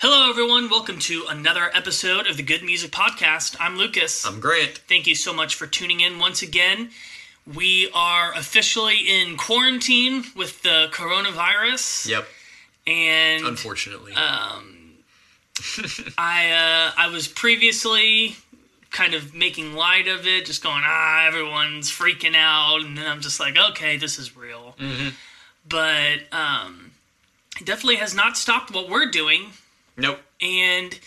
Hello, everyone. Welcome to another episode of the Good Music Podcast. I'm Lucas. I'm Grant. Thank you so much for tuning in once again. We are officially in quarantine with the coronavirus. Yep. And Unfortunately. I uh, I was previously kind of making light of it, just going, ah, everyone's freaking out, and then I'm just like, okay, this is real. But um, it definitely has not stopped what we're doing, nope. and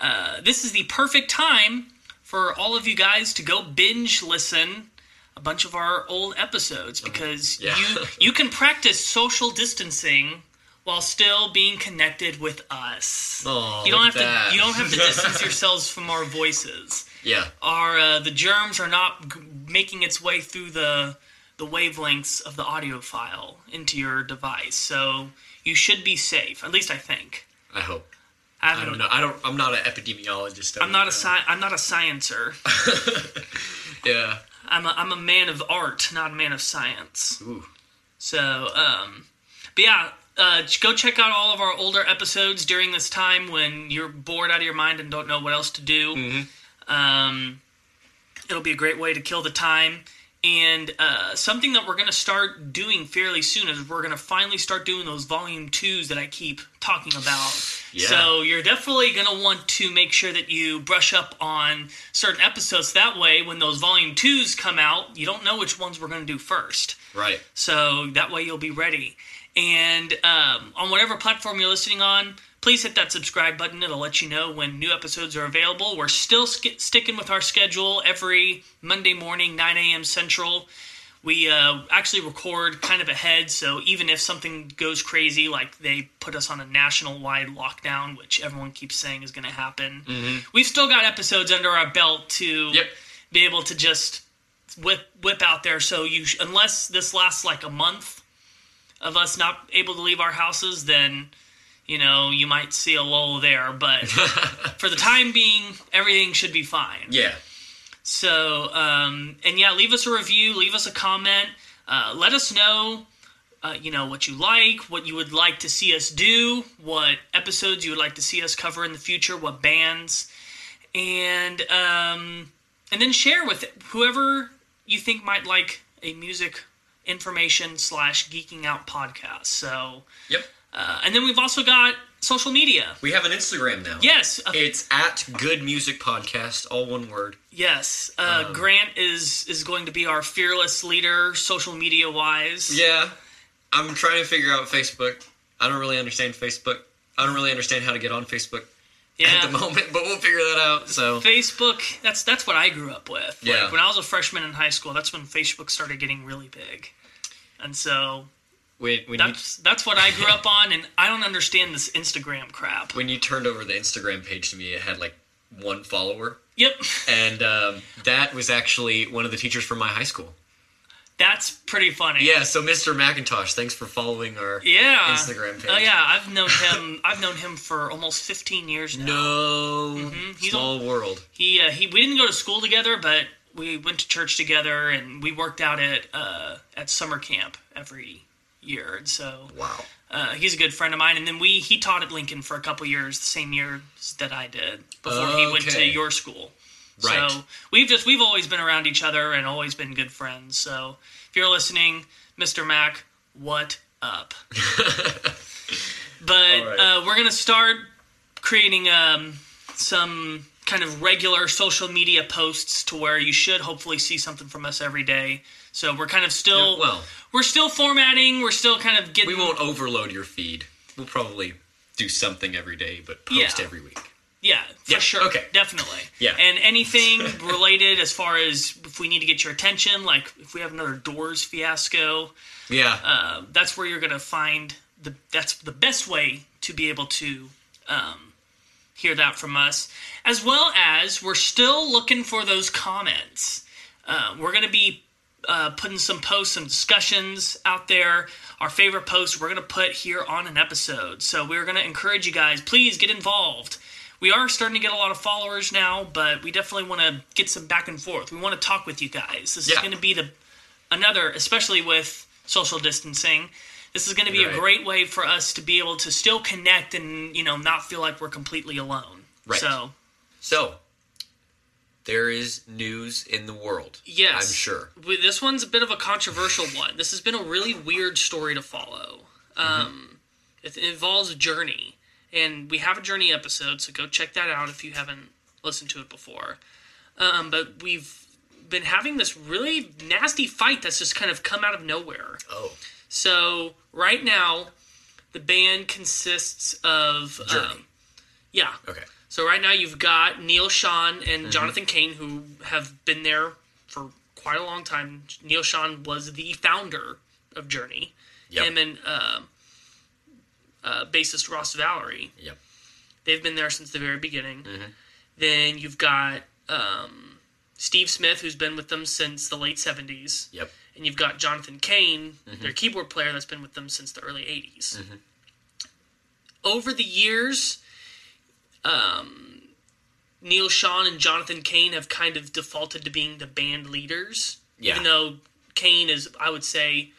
uh, this is the perfect time for all of you guys to go binge listen a bunch of our old episodes because Yeah. you you can practice social distancing while still being connected with us. Aw, you don't have that. to you don't have to distance yourselves from our voices. Yeah. Our uh, the germs are not g- making its way through the the wavelengths of the audio file into your device, so you should be safe. At least I think. I hope. I, I haven't- don't know. I don't. I'm not an epidemiologist. I'm not a sci- I'm not a sciencer. Yeah. I'm a, I'm a man of art, not a man of science. Ooh. So, um, but yeah, uh, go check out all of our older episodes during this time when you're bored out of your mind and don't know what else to do. Um, it'll be a great way to kill the time. And uh, something that we're going to start doing fairly soon is we're going to finally start doing those volume twos that I keep talking about. Yeah. So you're definitely going to want to make sure that you brush up on certain episodes. That way, when those volume twos come out, you don't know which ones we're going to do first. Right. So that way you'll be ready. And um, on whatever platform you're listening on, please hit that subscribe button. It'll let you know when new episodes are available. We're still sk- sticking with our schedule every Monday morning, 9 a.m. Central. We uh, actually record kind of ahead, so even if something goes crazy, like they put us on a national wide lockdown, which everyone keeps saying is going to happen, we've still got episodes under our belt to Yep. be able to just whip whip out there. So you, sh- unless this lasts like a month of us not able to leave our houses, then you know you might see a lull there. But for the time being, everything should be fine. Yeah. So um, and yeah, leave us a review, leave us a comment, uh, let us know. Uh, you know what you like, what you would like to see us do, what episodes you would like to see us cover in the future, what bands, and um, and then share with whoever you think might like a music information slash geeking out podcast. So, Yep. Uh, and then we've also got social media. We have an Instagram now. Yes, uh, It's at Good Music Podcast, all one word. yes. Uh, Um, Grant is is going to be our fearless leader, social media wise. Yeah. I'm trying to figure out Facebook. I don't really understand Facebook. I don't really understand how to get on Facebook Yeah. at the moment, but we'll figure that out. So Facebook. That's that's what I grew up with. Yeah. Like when I was a freshman in high school, that's when Facebook started getting really big, and so when, when you that's that's what I grew up on. And I don't understand this Instagram crap. when you turned over the Instagram page to me, it had like one follower, Yep, and um, that was actually one of the teachers from my high school. that's pretty funny. Yeah, so Mr. McIntosh, thanks for following our Yeah. Instagram page. Oh yeah, I've known him. I've known him for almost 15 years now. No, Mm-hmm. He's small world. He uh, he. We didn't go to school together, but we went to church together, and we worked out at uh, at summer camp every year. And so Wow. uh, he's a good friend of mine. And then we he taught at Lincoln for a couple years, the same years that I did before he went to your school. Right. So we've just we've always been around each other and always been good friends. So if you're listening, Mr. Mac, what up? but right. uh, we're gonna start creating um, some kind of regular social media posts to where you should hopefully see something from us every day. So we're kind of still Yeah, well. we're still formatting. We're still kind of getting We won't overload your feed. We'll probably do something every day, but post Yeah. every week. Yeah, for Yeah, sure. okay. Definitely. Yeah. And anything related as far as if we need to get your attention, like if we have another Doors fiasco, Yeah. uh, that's where you're going to find the that's the best way to be able to um, hear that from us. As well as we're still looking for those comments. Uh, we're going to be uh, putting some posts, some discussions out there. Our favorite posts we're going to put here on an episode. So we're going to encourage you guys, please get involved. We are starting to get a lot of followers now, but we definitely want to get some back and forth. We want to talk with you guys. This is going to be the another, especially with social distancing. this is going to be Right. a great way for us to be able to still connect and you know not feel like we're completely alone. Right. So So, there is news in the world. yes, I'm sure. This one's a bit of a controversial one. This has been a really weird story to follow. Um, it involves a journey, and we have a journey episode, so go check that out if you haven't listened to it before. Um, but we've been having this really nasty fight that's just kind of come out of nowhere. Oh, So right now, the band consists of Journey. um, yeah. okay. So right now you've got Neal Schon and Jonathan Cain who have been there for quite a long time. Neal Schon was the founder of Journey. Yep. Him and uh, uh, bassist Ross Valory. Yep. They've been there since the very beginning. Mm-hmm. Then you've got um, Steve Smith, who's been with them since the late 70s. Yep. And you've got Jonathan Cain, Mm-hmm. their keyboard player, that's been with them since the early 80s. Over the years, um, Neal Schon and Jonathan Cain have kind of defaulted to being the band leaders. Yeah. Even though Cain is, I would say,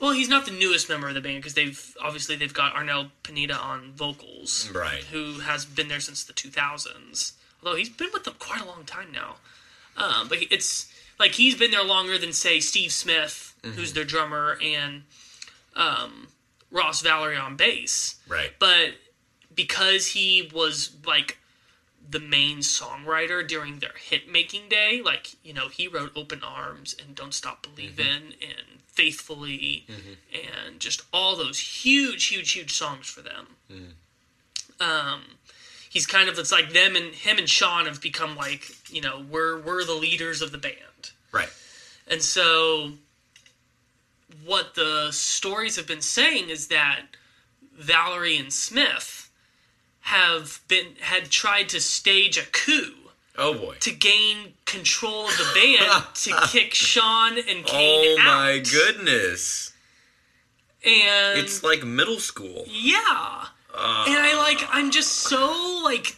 well, he's not the newest member of the band because they've obviously they've got Arnel Pineda on vocals, Right. Who has been there since the 2000s. Although he's been with them quite a long time now. Um, but it's like he's been there longer than say Steve Smith, who's their drummer, and um, Ross Valory on bass. Right. But because he was like the main songwriter during their hit making day, like, you know, he wrote Open Arms and Don't Stop Believin' mm-hmm. and Faithfully mm-hmm. and just all those huge, huge, huge songs for them. Mm-hmm. Um, he's kind of it's like them and him and Schon have become like, you know, we're we're the leaders of the band. Right. And so, what the stories have been saying is that Valory and Smith have been had tried to stage a coup Oh boy. to gain control of the band to kick Schon and Cain Oh out. my goodness. And It's like middle school. yeah, and I like I'm just so like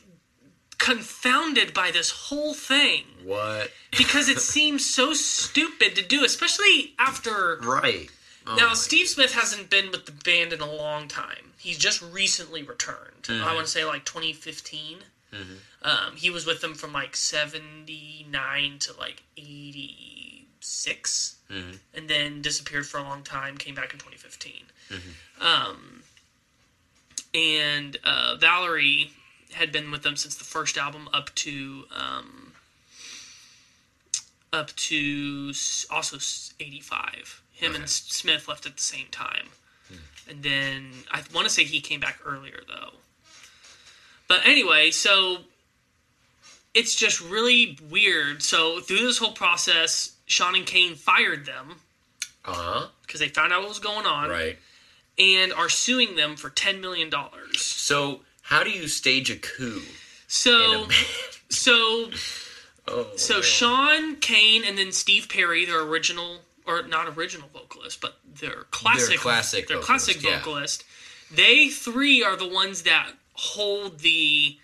confounded by this whole thing What? because it seems so stupid to do, especially after Right. Oh Now, Steve Smith hasn't been with the band in a long time. He's just recently returned. I want to say like 2015. Um, he was with them from like 79 to like 86, and then disappeared for a long time. Came back in 2015. Um, and uh, Valory had been with them since the first album up to um, up to also 85. Him and Okay. S- Smith left at the same time. And then I want to say he came back earlier though. But anyway, so it's just really weird. So through this whole process, Schon and Cain fired them Uh huh. because they found out what was going on Right. and are suing them for 10 million dollars. So, how do you stage a coup So a so Oh. So man. Schon Cain and then Steve Perry, their original or not original vocalist, but their classic, classic their vocalist, classic yeah. vocalist. They three are the ones that hold the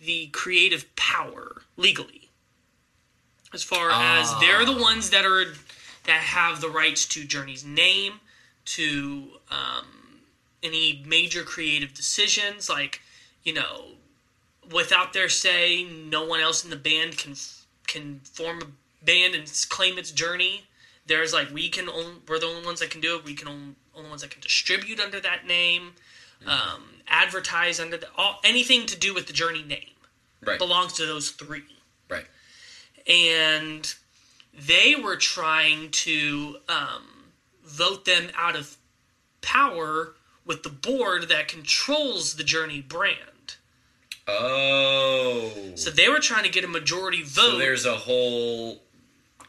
the creative power legally. As far as they're the ones that are that have the rights to Journey's name, to um, any major creative decisions, like you know, without their say, no one else in the band can can form a band and claim its journey. There's like we can own, we're the only ones that can do it. We can own, only ones that can distribute under that name, um, advertise under the all anything to do with the journey name Right. belongs to those three. Right. And they were trying to um, vote them out of power with the board that controls the Journey brand. Oh. So they were trying to get a majority vote. So there's a whole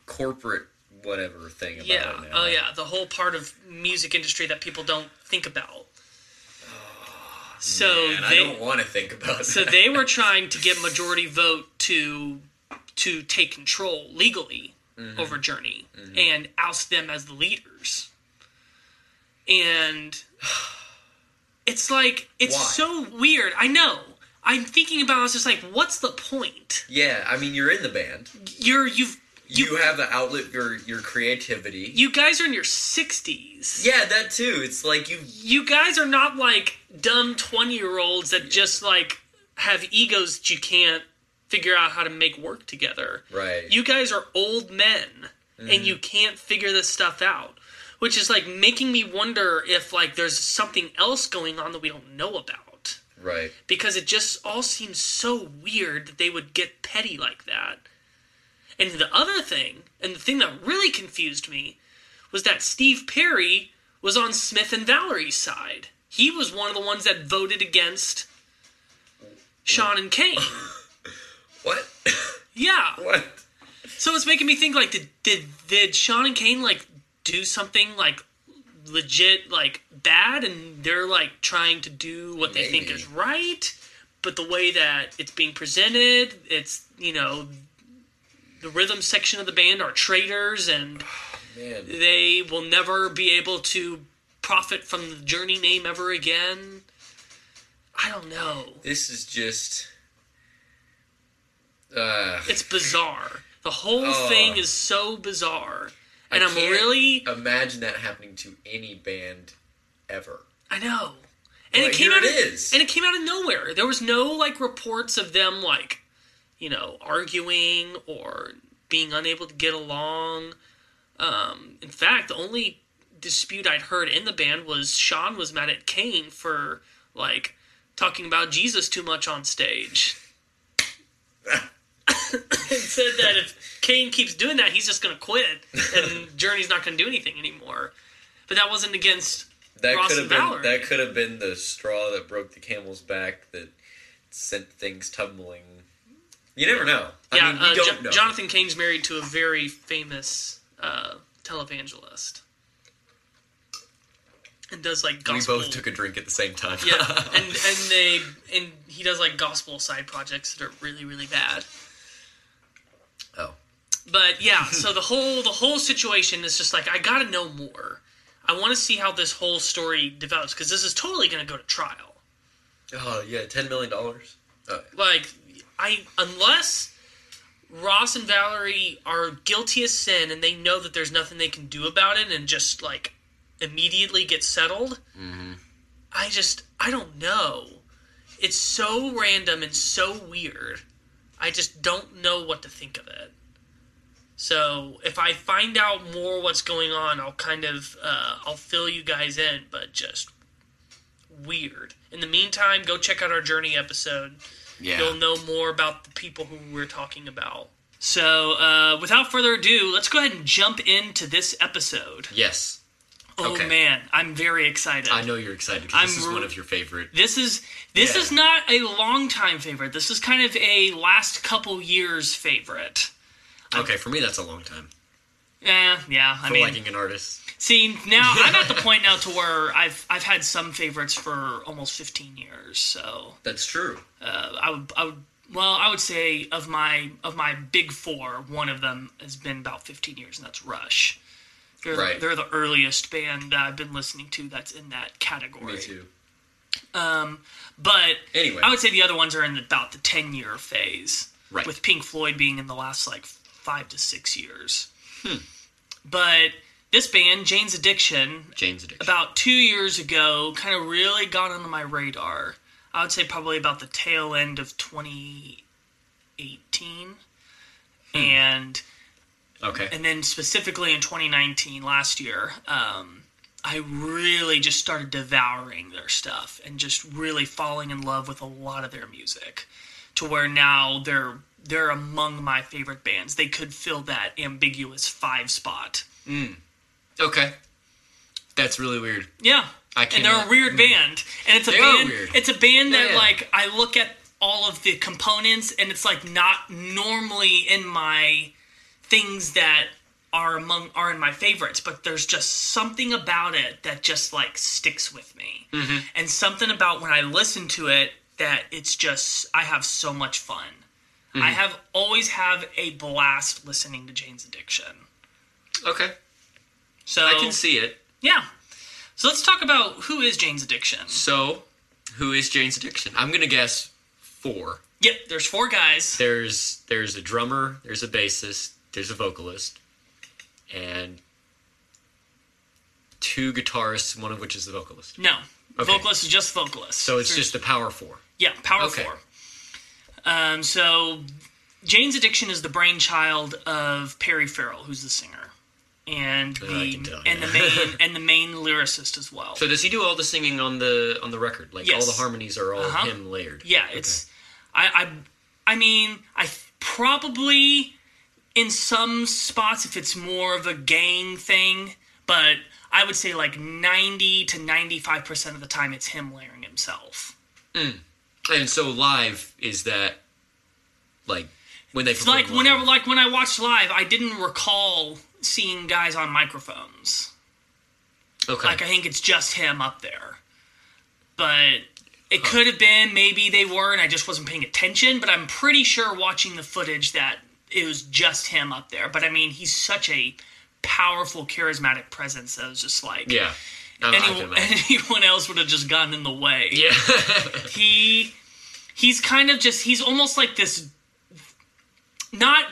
corporate whatever thing about yeah, it now. oh yeah, the whole part of music industry that people don't think about. So Man, I they don't want to think about so that. they were trying to get majority vote to to take control legally Mm-hmm. over Journey and oust them as the leaders. And it's like it's Why? so weird. I know. I'm thinking about I was just like, what's the point? Yeah, I mean, you're in the band. You're you've You, have the outlet for your creativity. you guys are in your 60s. yeah, that too. It's like you. You guys are not like dumb 20 year olds that just like have egos that you can't figure out how to make work together. Right. You guys are old men and you mm-hmm. can't figure this stuff out. Which is like making me wonder if like there's something else going on that we don't know about. Right. Because it just all seems so weird that they would get petty like that. And the other thing, and the thing that really confused me, was that Steve Perry was on Smith and Valory's side. He was one of the ones that voted against Schon and Cain. What? Yeah. what? So it's making me think like did did did Schon and Cain like do something like legit like bad and they're like trying to do what they think is right, but the way that it's being presented, it's you know the rhythm section of the band are traitors and Man. they will never be able to profit from the Journey name ever again. I don't know. This is just. Uh, It's bizarre. The whole Oh. thing is so bizarre. And I'm can't really imagine that happening to any band ever. I know. And Well, it came out it of, is. and it came out of nowhere. There was no like reports of them like, you know, arguing or being unable to get along. Um, in fact, the only dispute I'd heard in the band was Schon was mad at Cain for like talking about Jesus too much on stage. and said that if Cain keeps doing that, he's just going to quit, and Journey's not going to do anything anymore. But that wasn't against That Ross could have and been that could have been the straw that broke the camel's back that sent things tumbling. You never know. I yeah, mean, uh, don't Jo- know. Jonathan Cain's married to a very famous uh, televangelist, and does like we both took a drink at the same time. yeah, and and they and he does like gospel side projects that are really really bad. oh, But yeah, so the whole the whole situation is just like I got to know more. I want to see how this whole story develops because this is totally going to go to trial. oh yeah, ten million dollars. Uh, Like I unless Ross and Valory are guilty as sin and they know that there's nothing they can do about it and just like immediately get settled. I just I don't know. It's so random and so weird. I just don't know what to think of it. So if I find out more what's going on, I'll kind of uh, I'll fill you guys in. But just weird. In the meantime, go check out our journey episode yeah. you'll know more about the people who we're talking about. So, uh, without further ado, let's go ahead and jump into this episode. Yes, Oh Okay. man, I'm very excited. I know you're excited. 'cause This is one of your favorite. This is this Yeah. is not a long time favorite. This is kind of a last couple years favorite. Okay, for me that's a long time. Yeah, yeah. I For mean, liking an artist. see, now I'm at the point now to where I've I've had some favorites for almost 15 years. So That's true. uh, I would I would well I would say of my of my big four, one of them has been about 15 years, and that's Rush. They're, Right. they're the earliest band that I've been listening to that's in that category. Me too. Um, But Anyway. I would say the other ones are in about the 10 year phase. Right. With Pink Floyd being in the last like five to six years. Hmm. But this band, Jane's Addiction, Jane's addiction. about two years ago, kind of really got onto my radar. I would say probably about the tail end of 2018. Hmm. And okay. and then specifically in 2019 last year um, i really just started devouring their stuff and just really falling in love with a lot of their music to where now they're they're among my favorite bands they could fill that ambiguous five spot okay. That's really weird. yeah I and they're a weird band and it's a They band weird. it's a band that Yeah. like i look at all of the components and it's like not normally in my things that are among are in my favorites but there's just something about it that just like sticks with me Mm-hmm. and something about when i listen to it that it's just i have so much fun Mm-hmm. i have always have a blast listening to jane's addiction Okay. so I can see it. yeah so let's talk about who is jane's addiction So, who is Jane's addiction? I'm gonna guess four. Yep, there's four guys. There's there's a drummer, there's a bassist, there's a vocalist and two guitarists, one of which is the vocalist. No, Okay. vocalist is just vocalist. So it's There's- just a power four. yeah, power Okay. four. Um, so Jane's Addiction is the brainchild of Perry Farrell, who's the singer, and I the tell, and yeah. the main and the main lyricist as well. So does he do all the singing on the on the record? Like all the harmonies are all Uh-huh. him layered. Yeah, it's. I, I, I mean, I probably in some spots if it's more of a gang thing, but I would say like ninety to ninety five percent of the time it's him layering himself. And so live is that like when they It's like live? whenever, like when I watched live, I didn't recall seeing guys on microphones. okay Like I think it's just him up there, but. It could have been maybe they were and I just wasn't paying attention, but I'm pretty sure watching the footage that it was just him up there. But I mean, he's such a powerful, charismatic presence that was just like yeah. I, I can anyone, anyone else would have just gotten in the way. yeah. He he's kind of just he's almost like this not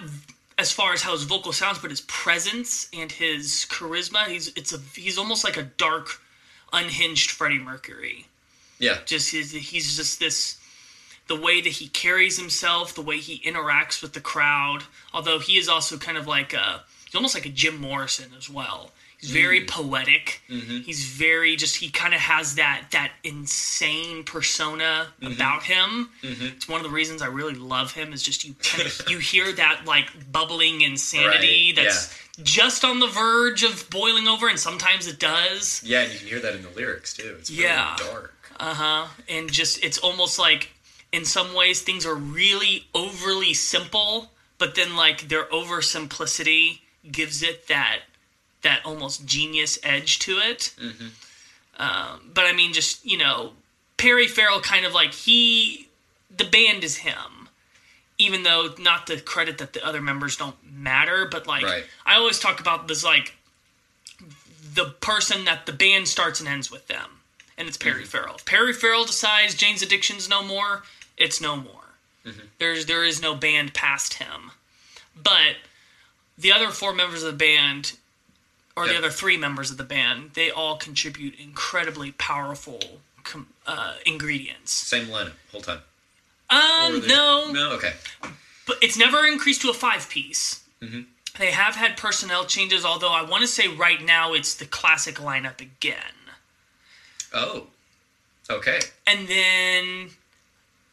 as far as how his vocal sounds, but his presence and his charisma. He's it's a he's almost like a dark, unhinged Freddie Mercury yeah. just his, he's just this the way that he carries himself the way he interacts with the crowd although he is also kind of like a he's almost like a jim morrison as well he's very poetic mm-hmm. he's very just he kind of has that that insane persona mm-hmm. about him mm-hmm. it's one of the reasons i really love him is just you kind of you hear that like bubbling insanity Right, that's just on the verge of boiling over and sometimes it does Yeah, and you can hear that in the lyrics too. It's really Yeah. dark. Uh-huh. And just it's almost like in some ways things are really overly simple but then like their oversimplicity gives it that that almost genius edge to it mm-hmm. um, but i mean just you know perry farrell kind of like he the band is him even though not the credit that the other members don't matter but like Right. i always talk about this like the person that the band starts and ends with them and it's Perry mm-hmm. Farrell. If Perry Farrell decides Jane's Addiction's no more, it's no more. Mm-hmm. There's there is no band past him. But the other four members of the band, or the other three members of the band, they all contribute incredibly powerful com- uh, ingredients. Same lineup whole time. Um, they- no, No, okay. but it's never increased to a five piece. They have had personnel changes, although I want to say right now it's the classic lineup again. Oh. Okay. And then,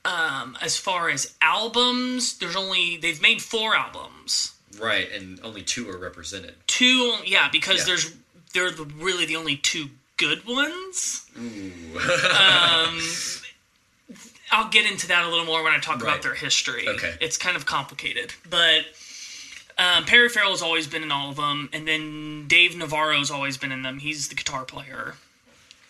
um, as far as albums, there's only they've made four albums. Right, and only two are represented. Two, yeah, because Yeah. there's they're the, really the only two good ones. Ooh. I'll get into that a little more when I talk Right. about their history. Okay. It's kind of complicated, but um, Perry Farrell's always been in all of them, and then Dave Navarro's always been in them. He's the guitar player,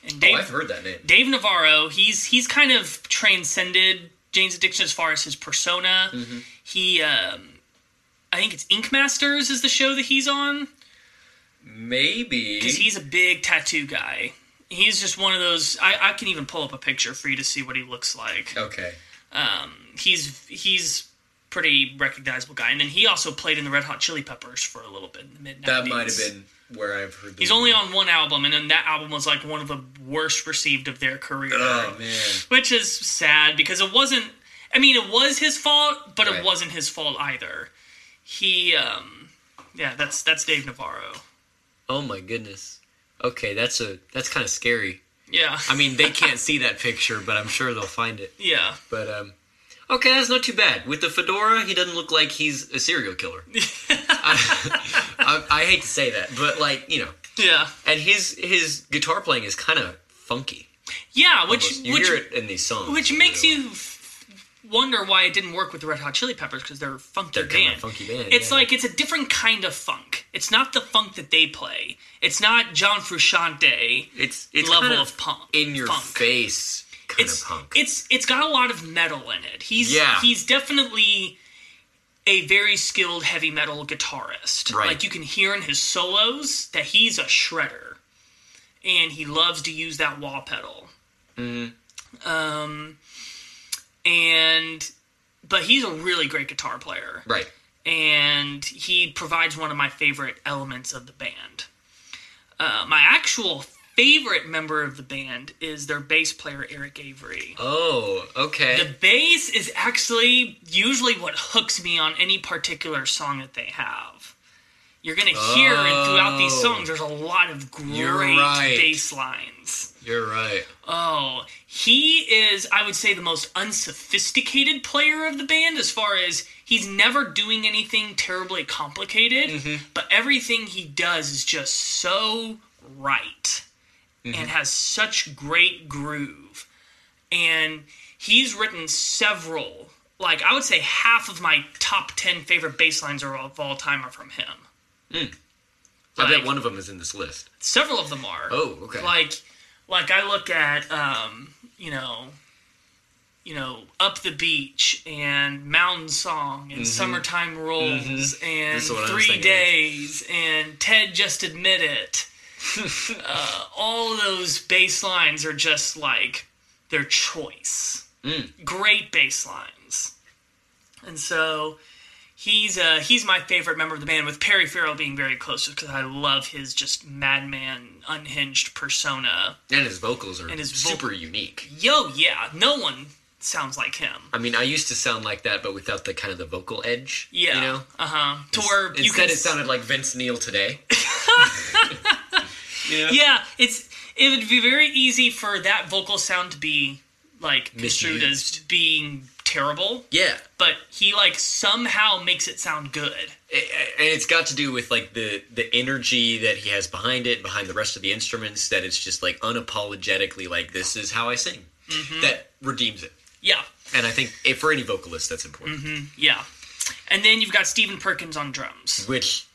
and oh, Dave I've heard that name. Dave Navarro, he's he's kind of transcended Jane's Addiction as far as his persona. Mm-hmm. He, um, I think it's Ink Masters is the show that he's on Maybe. because he's a big tattoo guy. He's just one of those. I, I can even pull up a picture for you to see what he looks like. Okay. Um, He's he's pretty recognizable guy, and then he also played in the Red Hot Chili Peppers for a little bit in the mid. That might have been where I've heard the He's only on one album, and then that album was like one of the worst received of their career. Oh, man. which is sad because it wasn't i mean it was his fault but Right. it wasn't his fault either he um yeah that's that's dave navarro Oh my goodness. Okay, that's a that's kind of scary. yeah I mean, they can't see that picture, but I'm sure they'll find it. yeah But um, okay, that's not too bad. With the fedora, he doesn't look like he's a serial killer. I, I, I hate to say that, but like you know, yeah and his his guitar playing is kind of funky. yeah which Almost. You which hear it in these songs, which makes you wonder why it didn't work with the red hot chili peppers because they're funky They're band funky band, it's yeah. like it's a different kind of funk it's not the funk that they play it's not john frusciante It's it's level kind of punk in your funk. face kind it's of punk. it's it's got a lot of metal in it. He's Yeah. he's definitely a very skilled heavy metal guitarist. Right. Like you can hear in his solos that he's a shredder, and he loves to use that wah pedal. Mm-hmm. Um, and but he's a really great guitar player, right. and he provides one of my favorite elements of the band. Uh, my actual favorite member of the band is their bass player Eric Avery. Oh, okay. The bass is actually usually what hooks me on any particular song that they have. You're gonna hear it throughout these Oh. songs. There's a lot of great right. bass lines. You're right. Oh, he is, I would say, the most unsophisticated player of the band as far as he's never doing anything terribly complicated, mm-hmm. but everything he does is just so right mm-hmm. and has such great groove. And he's written several, like, I would say half of my top 10 favorite bass lines of all time are from him. Hmm. I Like- bet one of them is in this list. Several of them are. Oh, okay. like like I look at um, you know you know up the beach and mountain song and summertime rolls and Mm-hmm. This is what I was three of. days and ted just admit it uh, all those bass lines are just like their choice Mm. great bass lines and so he's uh he's my favorite member of the band with perry farrell being very close because i love his just madman unhinged persona And his vocals are And his vo- super unique. yo yeah no one sounds like him I mean, I used to sound like that, but without the kind of the vocal edge. yeah You know? uh-huh to where you Instead, can it sounded like Vince Neil today. yeah. yeah it's it would be very easy for that vocal sound to be like construed as being terrible Yeah. but he like somehow makes it sound good It- and it's got to do with like the the energy that he has behind it, behind the rest of the instruments. That it's just like unapologetically like this is how I sing. Mm-hmm. That redeems it. yeah And I think if for any vocalist, that's important. yeah and then you've got Stephen Perkins on drums. Which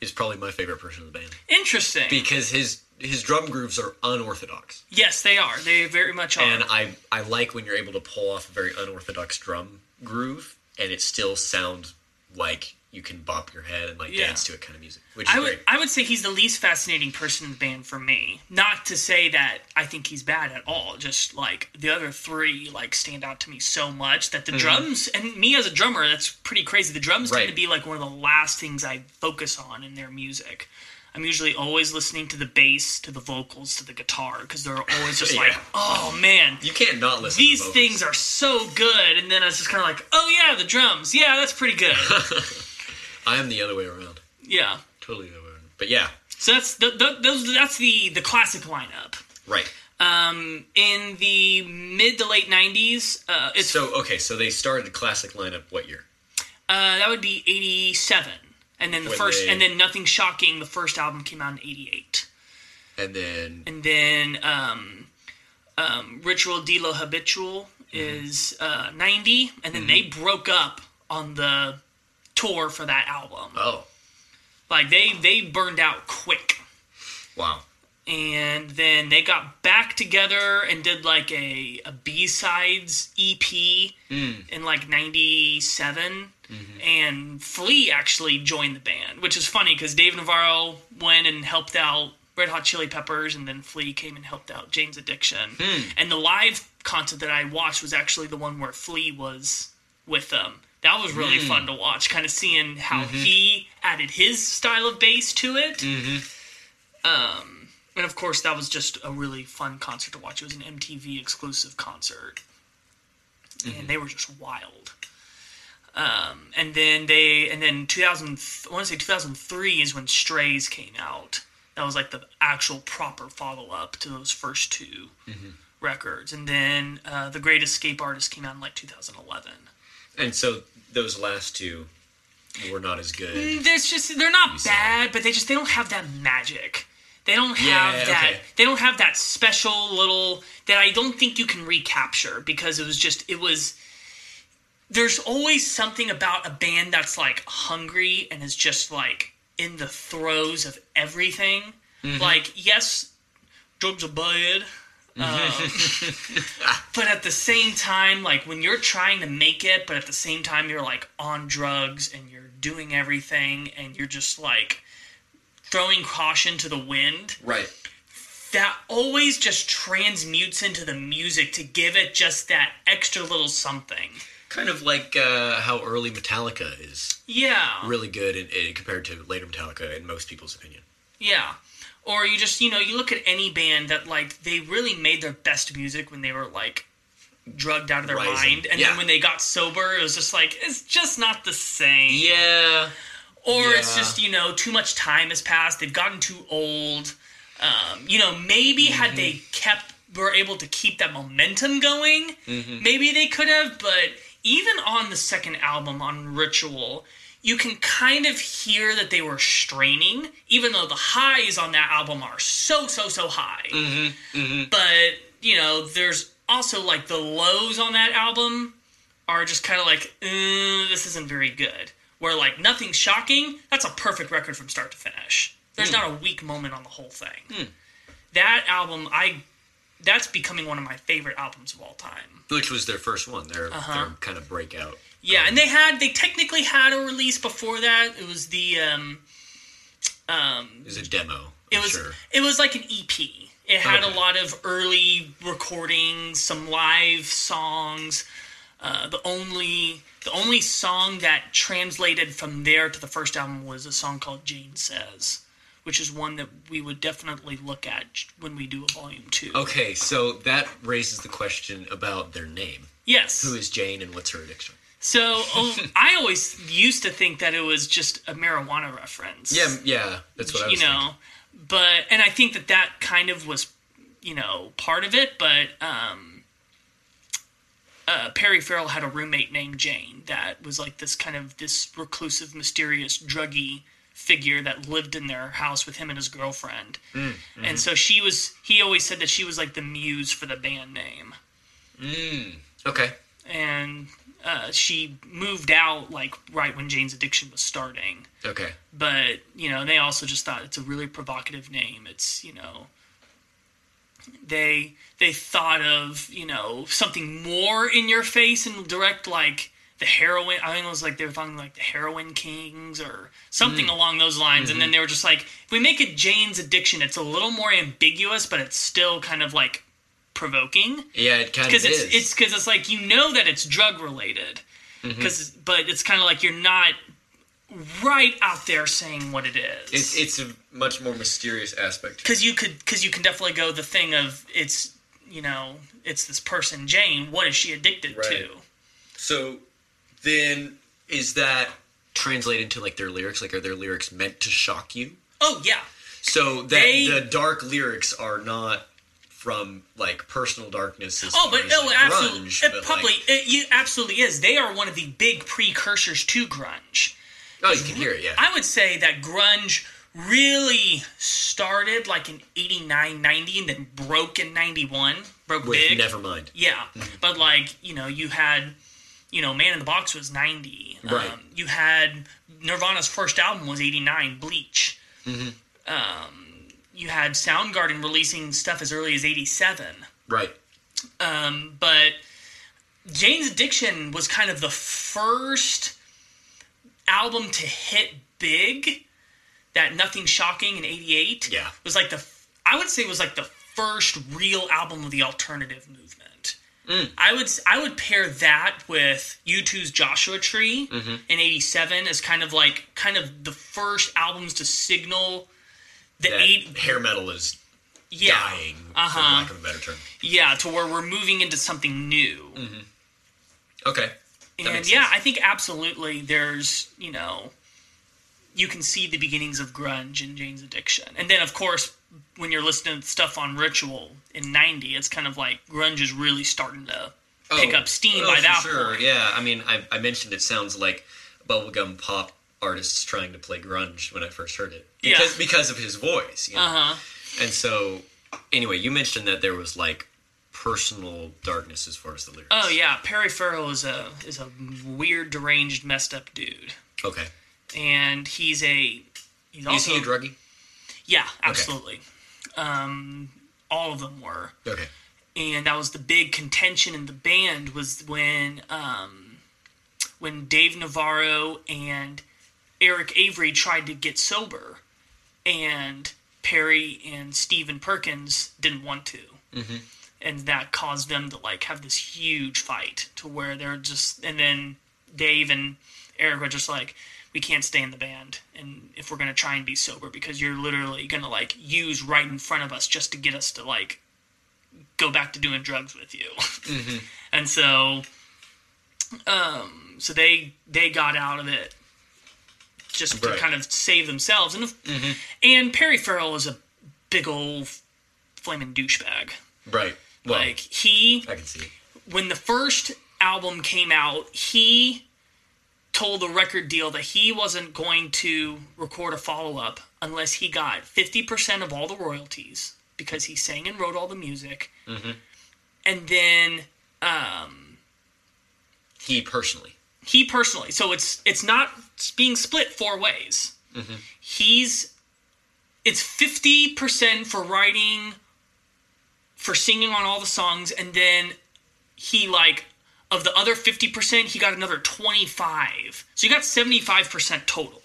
is probably my favorite person in the band Interesting. because his his drum grooves are unorthodox, yes, they are. They very much are. and I I like when you're able to pull off a very unorthodox drum groove and it still sounds like you can bop your head and like Yeah. dance to it kind of music, which is I would great. I would say he's the least fascinating person in the band for me. Not to say that I think he's bad at all. Just like the other three like stand out to me so much that the drums and me as a drummer, that's pretty crazy. The drums Mm-hmm. Right. tend to be like one of the last things I focus on in their music. I'm usually always listening to the bass, to the vocals, to the guitar because they're always just like, oh man, You can't not listen. these vocals. things are so good. And then I was just kind of like, oh yeah, the drums, yeah, that's pretty good. I am the other way around. yeah. Totally the other way around. But yeah, So that's the, the, those that's the the classic lineup. right. Um, in the mid to late '90s, uh, it's So okay, so they started the classic lineup what year? uh, that would be '87, and then the When first, they- and then Nothing Shocking, the first album came out in '88, And then and then um, um, Ritual de lo Habitual Mm-hmm. is uh, '90, and then they broke up on the tour for that album. oh Like they they burned out quick. wow, and then they got back together and did like a, a b-sides ep in like 97 Mm-hmm. and flea actually joined the band which is funny because dave navarro went and helped out red hot chili peppers and then flea came and helped out jane's addiction. Hmm. And the live concert that i watched was actually the one where flea was with them. That was really hmm. fun to watch kind of seeing how mm-hmm. he added his style of bass to it. Mm-hmm. Um, and of course, that was just a really fun concert to watch. It was an MTV exclusive concert, and they were just wild. Um, and then they, and then 2000, I want to say 2003 is when Strays came out. That was like the actual proper follow up to those first 2 records. And then uh, The Great Escape Artist came out in like 2011. and so those last two were not as good. There's just they're not bad, but they just they don't have that magic. They don't have Yeah, that. okay. They don't have that special little that I don't think you can recapture because it was just it was. There's always something about a band that's like hungry and is just like in the throes of everything. Mm-hmm. Like yes, drugs are bad. Um, but at the same time, like when you're trying to make it, but at the same time you're like on drugs and you're doing everything and you're just like throwing caution to the wind, Right. that always just transmutes into the music to give it just that extra little something. Kind of like uh, how early Metallica is Yeah. really good in, in, compared to later Metallica, in most people's opinion. Yeah. Or you just, you know, you look at any band that, like, they really made their best music when they were, like, drugged out of their Rising. mind. And Yeah. then when they got sober, it was just like, it's just not the same. Yeah, Or it's just, you know, too much time has passed. They've gotten too old. Um, you know, maybe had Mm-hmm. they kept, were able to keep that momentum going, Mm-hmm. maybe they could have. But even on the second album, on Ritual, you can kind of hear that they were straining, even though the highs on that album are so, so, so high. Mm-hmm. But, you know, there's also like the lows on that album are just kind of like, uh, this isn't very good. Where like nothing's shocking, that's a perfect record from start to finish. There's not a weak moment on the whole thing. That album, I that's becoming one of my favorite albums of all time. Which was their first one, their Uh-huh. their kind of breakout. Yeah, and they had they technically had a release before that. It was the um um It was a demo. it I'm was sure. it was like an EP. It had Okay. a lot of early recordings, some live songs. Uh, the only the only song that translated from there to the first album was a song called Jane Says, which is one that we would definitely look at when we do a volume two. Okay, so that raises the question about their name. Yes. Who is Jane and what's her addiction? So oh, I always used to think that it was just a marijuana reference. Yeah, yeah, that's what I was you know but and i think that that kind of was you know part of it but um uh, Perry Farrell had a roommate named Jane that was like this kind of this reclusive, mysterious, druggy figure that lived in their house with him and his girlfriend. Mm, mm-hmm. And so she was. He always said that she was like the muse for the band name thinking. Okay. and uh, she moved out like right when Jane's Addiction was starting. Okay. But you know, they also just thought it's a really provocative name. It's you know, they they thought of you know something more in your face and direct like the heroin. I think it was like they were talking like the heroin kings or something mm. along those lines. And then mm-hmm. they were just like, if we make it Jane's Addiction, it's a little more ambiguous, but it's still kind of like provoking Yeah, it kind of is. it's it's because it's like you know that it's drug related mm-hmm. because but it's kind of like you're not right out there saying what it is It's it's a much more mysterious aspect. because you could because you can definitely go the thing of it's you know it's this person Jane what is she addicted Right. to So then is that translated to like their lyrics? Like, are their lyrics meant to shock you? oh yeah So that They- the dark lyrics are not from like personal darkness. As oh far but as, oh like, absolutely grunge, it but, probably like- it, you absolutely is they are one of the big precursors to grunge oh, you can hear it. Yeah. I would say that grunge really started like in 89 90 and then broke in 91 broke With big Nevermind. Yeah, mm-hmm. but like you know, you had you know, Man in the Box was ninety. Right. Um, you had Nirvana's first album was eighty nine, Bleach. Mm-hmm. Um, you had Soundgarden releasing stuff as early as eighty seven. Right. Um, but Jane's Addiction was kind of the first album to hit big. That Nothing Shocking in '88 Yeah. was like the I would say it was like the first real album of the alternative movement. Mm. I would I would pair that with U2's Joshua Tree Mm-hmm. in '87 as kind of like kind of the first albums to signal the That eight hair metal is yeah dying, for Uh-huh. lack of a better term. yeah to where we're moving into something new. Okay. That and yeah. I think absolutely there's, you know, you can see the beginnings of grunge in Jane's Addiction. And then, of course, when you're listening to stuff on Ritual in 90, it's kind of like grunge is really starting to pick Oh. up steam Oh, by that sure. point. Yeah, I mean, I, I mentioned it sounds like bubblegum pop artists trying to play grunge when I first heard it Yeah. because because of his voice. You know? Uh huh. And so, anyway, you mentioned that there was like personal darkness as far as the lyrics. Oh yeah, Perry Farrell is a is a weird, deranged, messed up dude, Okay. And he's a he's also Is he a druggie? yeah, absolutely. Um, all of them were. Okay. and that was the big contention in the band was when um, when Dave Navarro and Eric Avery tried to get sober, and Perry and Stephen Perkins didn't want to, and that caused them to like have this huge fight to where they're just and then Dave and Eric were just like we can't stay in the band and if we're gonna try and be sober because you're literally gonna like use right in front of us just to get us to like go back to doing drugs with you. And so um so they they got out of it just to kind of save themselves. And and Perry Farrell is a big old flaming douchebag. Right. Well, like he I can see. when the first album came out, he told the record deal that he wasn't going to record a follow up unless he got 50% of all the royalties because he sang and wrote all the music. And then um, He personally. he personally, so it's it's not being split four ways. He's it's 50% for writing for singing on all the songs and then he like of the other 50% he got another 25 so you got 75% total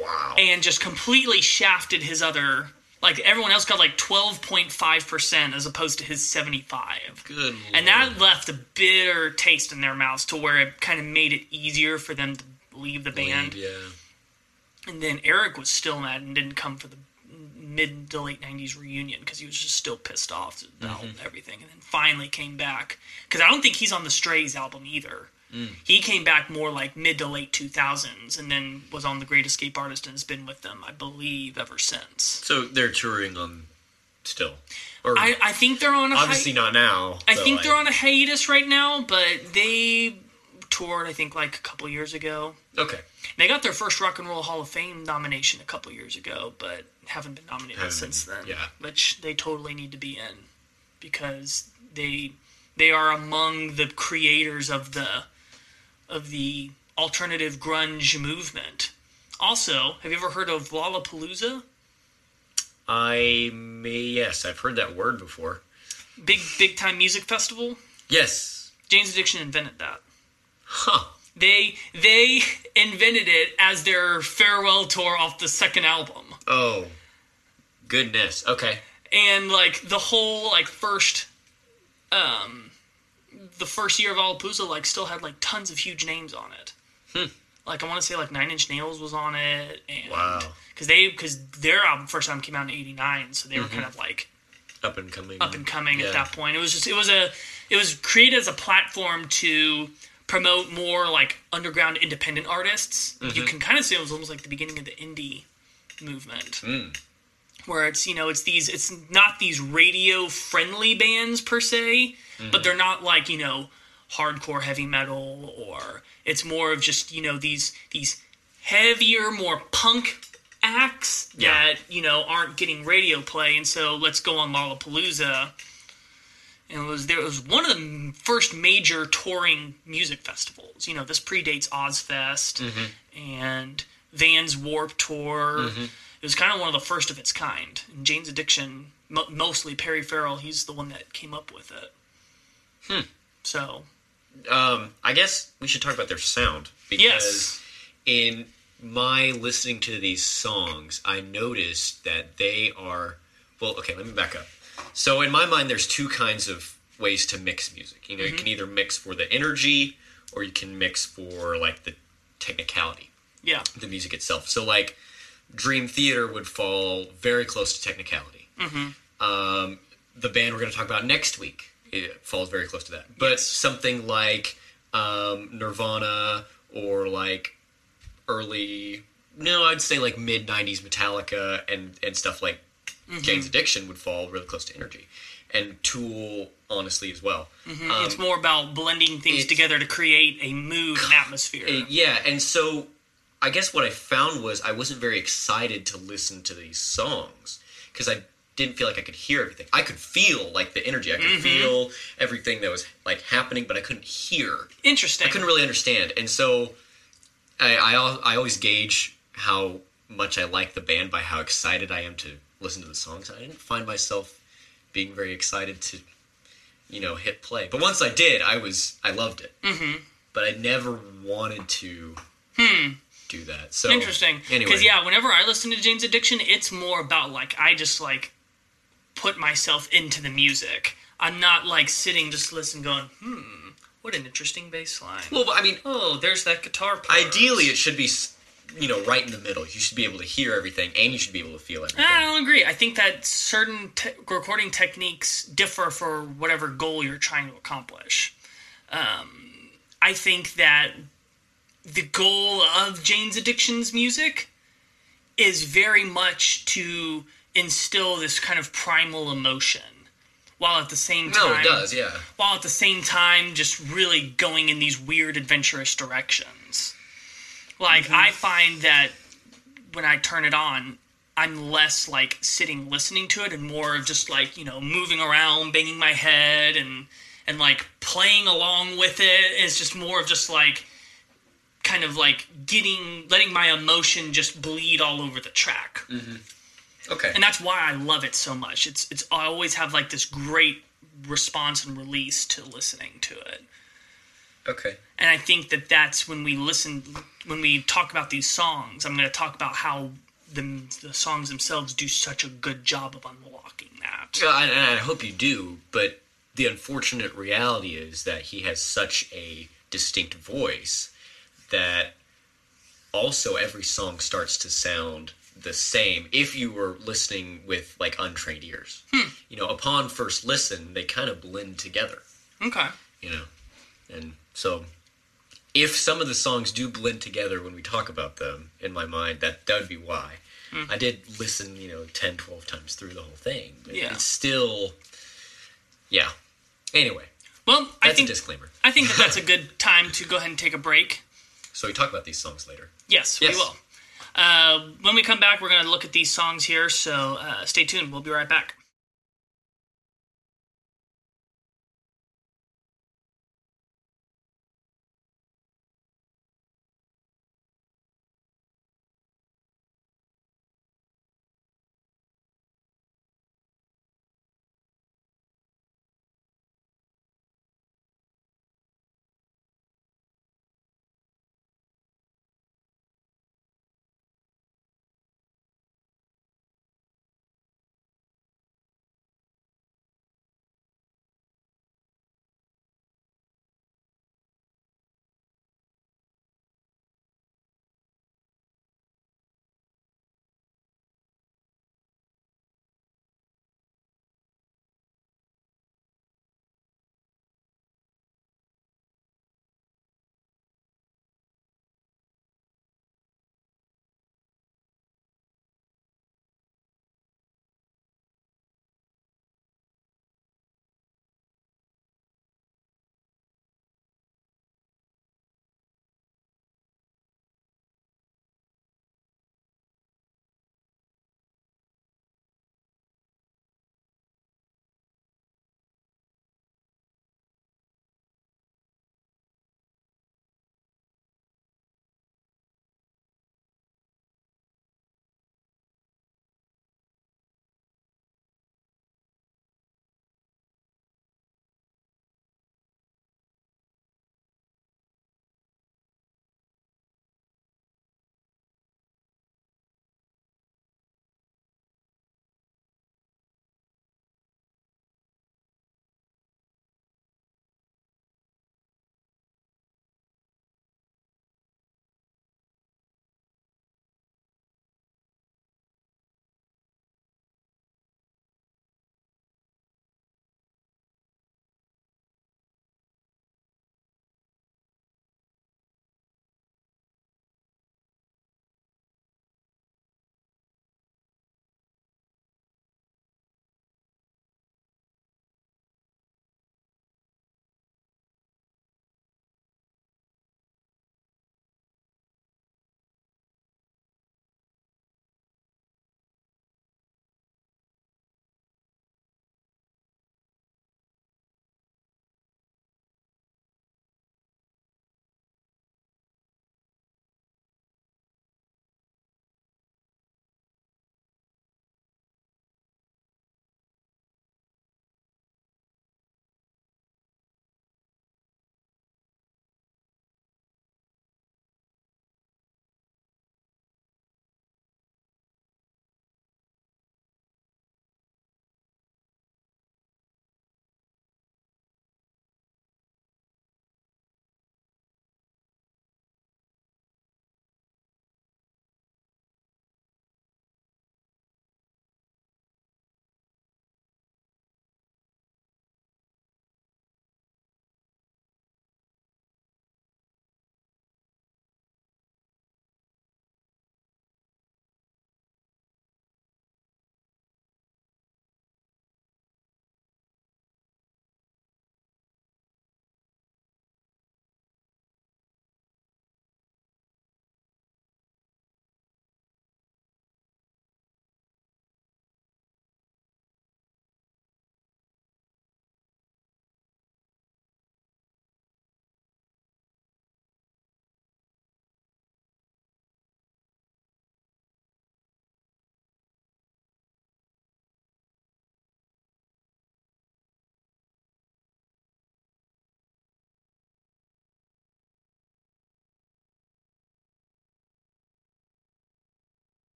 Wow. and just completely shafted his other like everyone else got like 12.5% as opposed to his 75 Good. and that left a bitter taste in their mouths to where it kind of made it easier for them to leave the band Yeah. and then Eric was still mad and didn't come for the mid to late 90s reunion because he was just still pissed off mm-hmm. about everything and then finally came back because i don't think he's on the strays album either mm. he came back more like mid to late 2000s and then was on the great escape artist and has been with them i believe ever since So they're touring on still. Or i, I think they're on a obviously hi- not now. i think like- they're on a hiatus right now but they toured i think like a couple years ago Okay. They got their first Rock and Roll Hall of Fame nomination a couple years ago, but haven't been nominated since then. yeah. Which they totally need to be in because they they are among the creators of the of the alternative grunge movement. Also, have you ever heard of Lollapalooza? I may yes, I've heard that word before. Big big time music festival. Yes. Jane's Addiction invented that. Huh. They they invented it as their farewell tour off the second album. Oh. Goodness. Okay. and like the whole like first um the first year of Lollapalooza like still had like tons of huge names on it. Like I want to say like Nine Inch Nails was on it, and Wow. because they because their album first time came out in '89, so they were kind of like Up and coming. up and coming Yeah. at that point. It was just it was a it was created as a platform to promote more like underground independent artists. You mm-hmm. can kind of say it was almost like the beginning of the indie movement. Mm. Where it's you know it's these it's not these radio friendly bands per se, but mm-hmm. they're not like you know hardcore heavy metal or it's more of just you know these these heavier more punk acts Yeah. that you know aren't getting radio play and so let's go on Lollapalooza and it was there it was one of the first major touring music festivals you know this predates Ozzfest and Vans Warp Tour it was kind of one of the first of its kind and Jane's Addiction mo- mostly Perry Farrell he's the one that came up with it Hmm. so Um, I guess we should talk about their sound because Yes. in my listening to these songs, I noticed that they are well. Okay, let me back up. So in my mind, there's two kinds of ways to mix music. You know, you can either mix for the energy, or you can mix for like the technicality, yeah the music itself. So like Dream Theater would fall very close to technicality. Um, the band we're going to talk about next week it falls very close to that. But Yes. something like um, Nirvana or like early, no, I'd say like mid '90s Metallica and and stuff like Jane's Addiction would fall really close to Energy, and Tool honestly as well. Um, it's more about blending things together to create a mood and atmosphere Uh, yeah, and so I guess what I found was I wasn't very excited to listen to these songs because I didn't feel like I could hear everything. I could feel like the energy. I could feel everything that was like happening, but I couldn't hear. interesting I couldn't really understand, and so I I, I always gauge how much I like the band by how excited I am to listen to the songs. I didn't find myself being very excited to you know hit play, but once I did, I was I loved it. Mm-hmm. But I never wanted to do that. So Interesting. Anyway, Because yeah, whenever I listen to Jane's Addiction, it's more about like I just like put myself into the music. I'm not like sitting just listening, going, "Hmm, what an interesting bass line." Well, I mean, oh, there's that guitar part. ideally, it should be, you know, right in the middle. You should be able to hear everything, and you should be able to feel everything. I don't agree. I think that certain te- recording techniques differ for whatever goal you're trying to accomplish. Um, I think that the goal of Jane's Addiction's music is very much to instill this kind of primal emotion, while at the same time, No, it does. Yeah. while at the same time just really going in these weird adventurous directions. Like mm-hmm. I find that when I turn it on, I'm less like sitting listening to it and more of just like, you know, moving around, banging my head and and like playing along with it. It's just more of just like kind of like getting letting my emotion just bleed all over the track mm-hmm. Okay. and that's why I love it so much. It's it's I always have like this great response and release to listening to it. Okay. And I think that that's when we listen when we talk about these songs. I'm going to talk about how the the songs themselves do such a good job of unlocking that. Yeah, and I hope you do, but the unfortunate reality is that he has such a distinct voice that also every song starts to sound the same if you were listening with like untrained ears. Hmm. You know, upon first listen, they kind of blend together, Okay. you know. And so if some of the songs do blend together when we talk about them in my mind, that that would be why. I did listen, you know, 10, 12 times through the whole thing, but Yeah. it's still yeah. Anyway, Well, I think a disclaimer. I think that that's a good time to go ahead and take a break. So we talk about these songs later. Yes, Yes. we will. Uh, when we come back, we're going to look at these songs here, so uh, stay tuned. We'll be right back.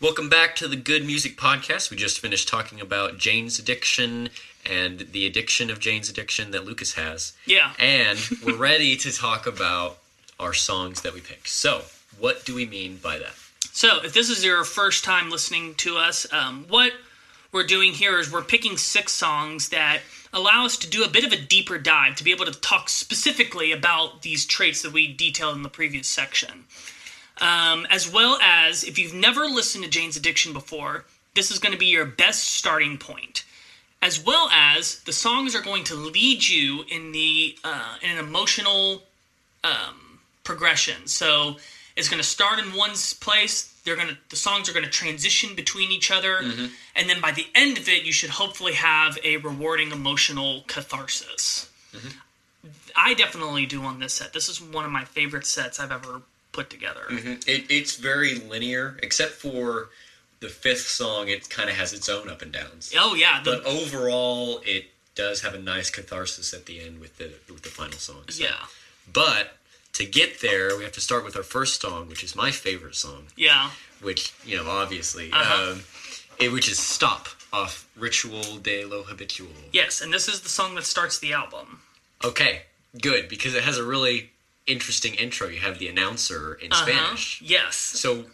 Welcome back to the Good Music Podcast. We just finished talking about Jane's addiction and the addiction of Jane's addiction that Lucas has. Yeah. And we're ready to talk about our songs that we pick. So, what do we mean by that? So, if this is your first time listening to us, um, what we're doing here is we're picking six songs that allow us to do a bit of a deeper dive to be able to talk specifically about these traits that we detailed in the previous section. Um, as well as if you've never listened to Jane's Addiction before, this is going to be your best starting point. As well as the songs are going to lead you in the uh, in an emotional um, progression. So it's going to start in one place. They're going to the songs are going to transition between each other, and then by the end of it, you should hopefully have a rewarding emotional catharsis. I definitely do on this set. This is one of my favorite sets I've ever put together. It, it's very linear, except for the fifth song. It kind of has its own up and downs. Oh yeah, the, But overall, it does have a nice catharsis at the end with the with the final song. So- yeah, But to get there, we have to start with our first song, which is my favorite song. yeah, which you know obviously Uh-huh. um, it, which is stop off ritual de lo habitual yes. And this is the song that starts the album. okay good because it has a really interesting intro you have the announcer in Uh-huh. spanish Yes. so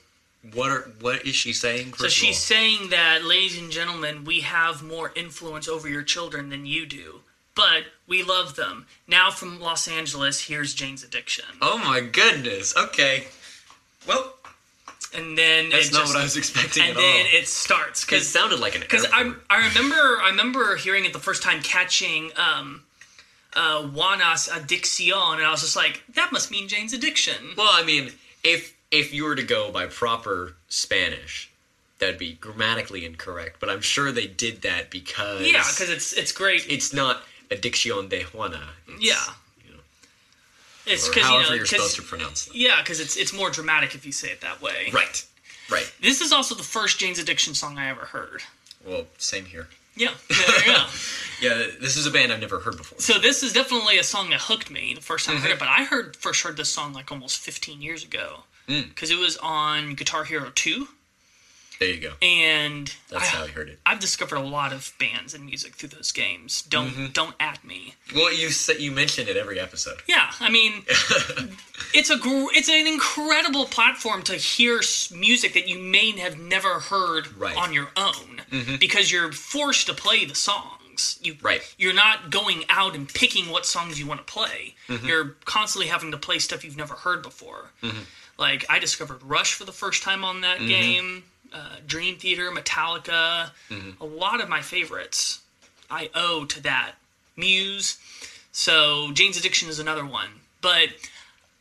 what are what is she saying So she's saying that, ladies and gentlemen, we have more influence over your children than you do, but we love them. Now from Los Angeles, here's Jane's Addiction, oh my goodness okay well and then that's not just, what i was expecting and at then all it starts because it because sounded like an because I. I remember I remember hearing it the first time catching um, uh, Juana's Adicción, and I was just like, that must mean Jane's Addiction. well i mean if if you were to go by proper spanish that'd be grammatically incorrect but i'm sure they did that because Yeah, because it's it's great. it's not addiction de juana It's, yeah, you know, it's because you know you're supposed to pronounce them. yeah because it's it's more dramatic if you say it that way. Right, right. This is also the first Jane's Addiction song I ever heard. Well, same here. Yeah, there you go. Yeah, this is a band I've never heard before. So this is definitely a song that hooked me the first time I heard Mm-hmm. it. But I heard first heard this song like almost 15 years ago Mm. because it was on Guitar Hero 2, There you go. and That's I, how I heard it. I've discovered a lot of bands and music through those games. Don't Mm-hmm. don't at me. Well, you said you mentioned it every episode. Yeah, I mean, it's a gr- it's an incredible platform to hear music that you may have never heard Right. on your own mm-hmm. because you're forced to play the songs. You Right. You're not going out and picking what songs you want to play. Mm-hmm. You're constantly having to play stuff you've never heard before. Mm-hmm. Like I discovered Rush for the first time on that game. Uh, Dream Theater, Metallica, a lot of my favorites I owe to that. Muse. So Jane's Addiction is another one. But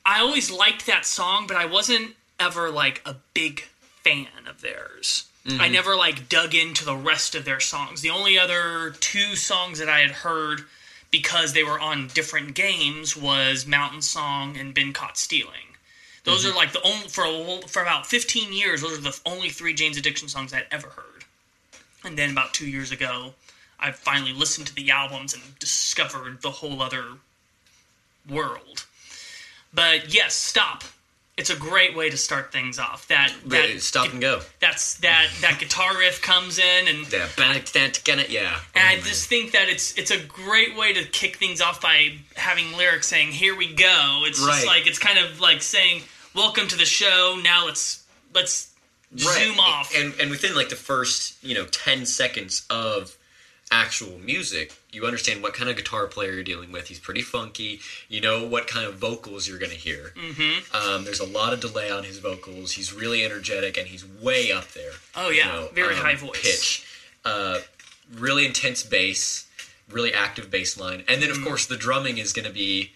I always liked that song, but I wasn't ever like a big fan of theirs. I never like dug into the rest of their songs. The only other two songs that I had heard because they were on different games was Mountain Song and Been Caught Stealing. Those are like the only for a, for about 15 years. Those are the only three Jane's Addiction songs I'd ever heard. And then about two years ago, I finally listened to the albums and discovered the whole other world. But yes, stop. It's a great way to start things off. That that stop and go. That's that that guitar riff comes in and Yeah, yeah. and I Oh, just think that it's it's a great way to kick things off by having lyrics saying "Here we go." It's Right. just like it's kind of like saying "Welcome to the show." Now let's let's Right. zoom off. And and within like the first, you know, 10 seconds of actual music, you understand what kind of guitar player you're dealing with. He's pretty funky. You know what kind of vocals you're going to hear. Mm-hmm. Um, there's a lot of delay on his vocals. He's really energetic and he's way up there. Oh, yeah. Very high voice. Pitch. Uh, really intense bass, really active bass line. And then, of course, the drumming is going to be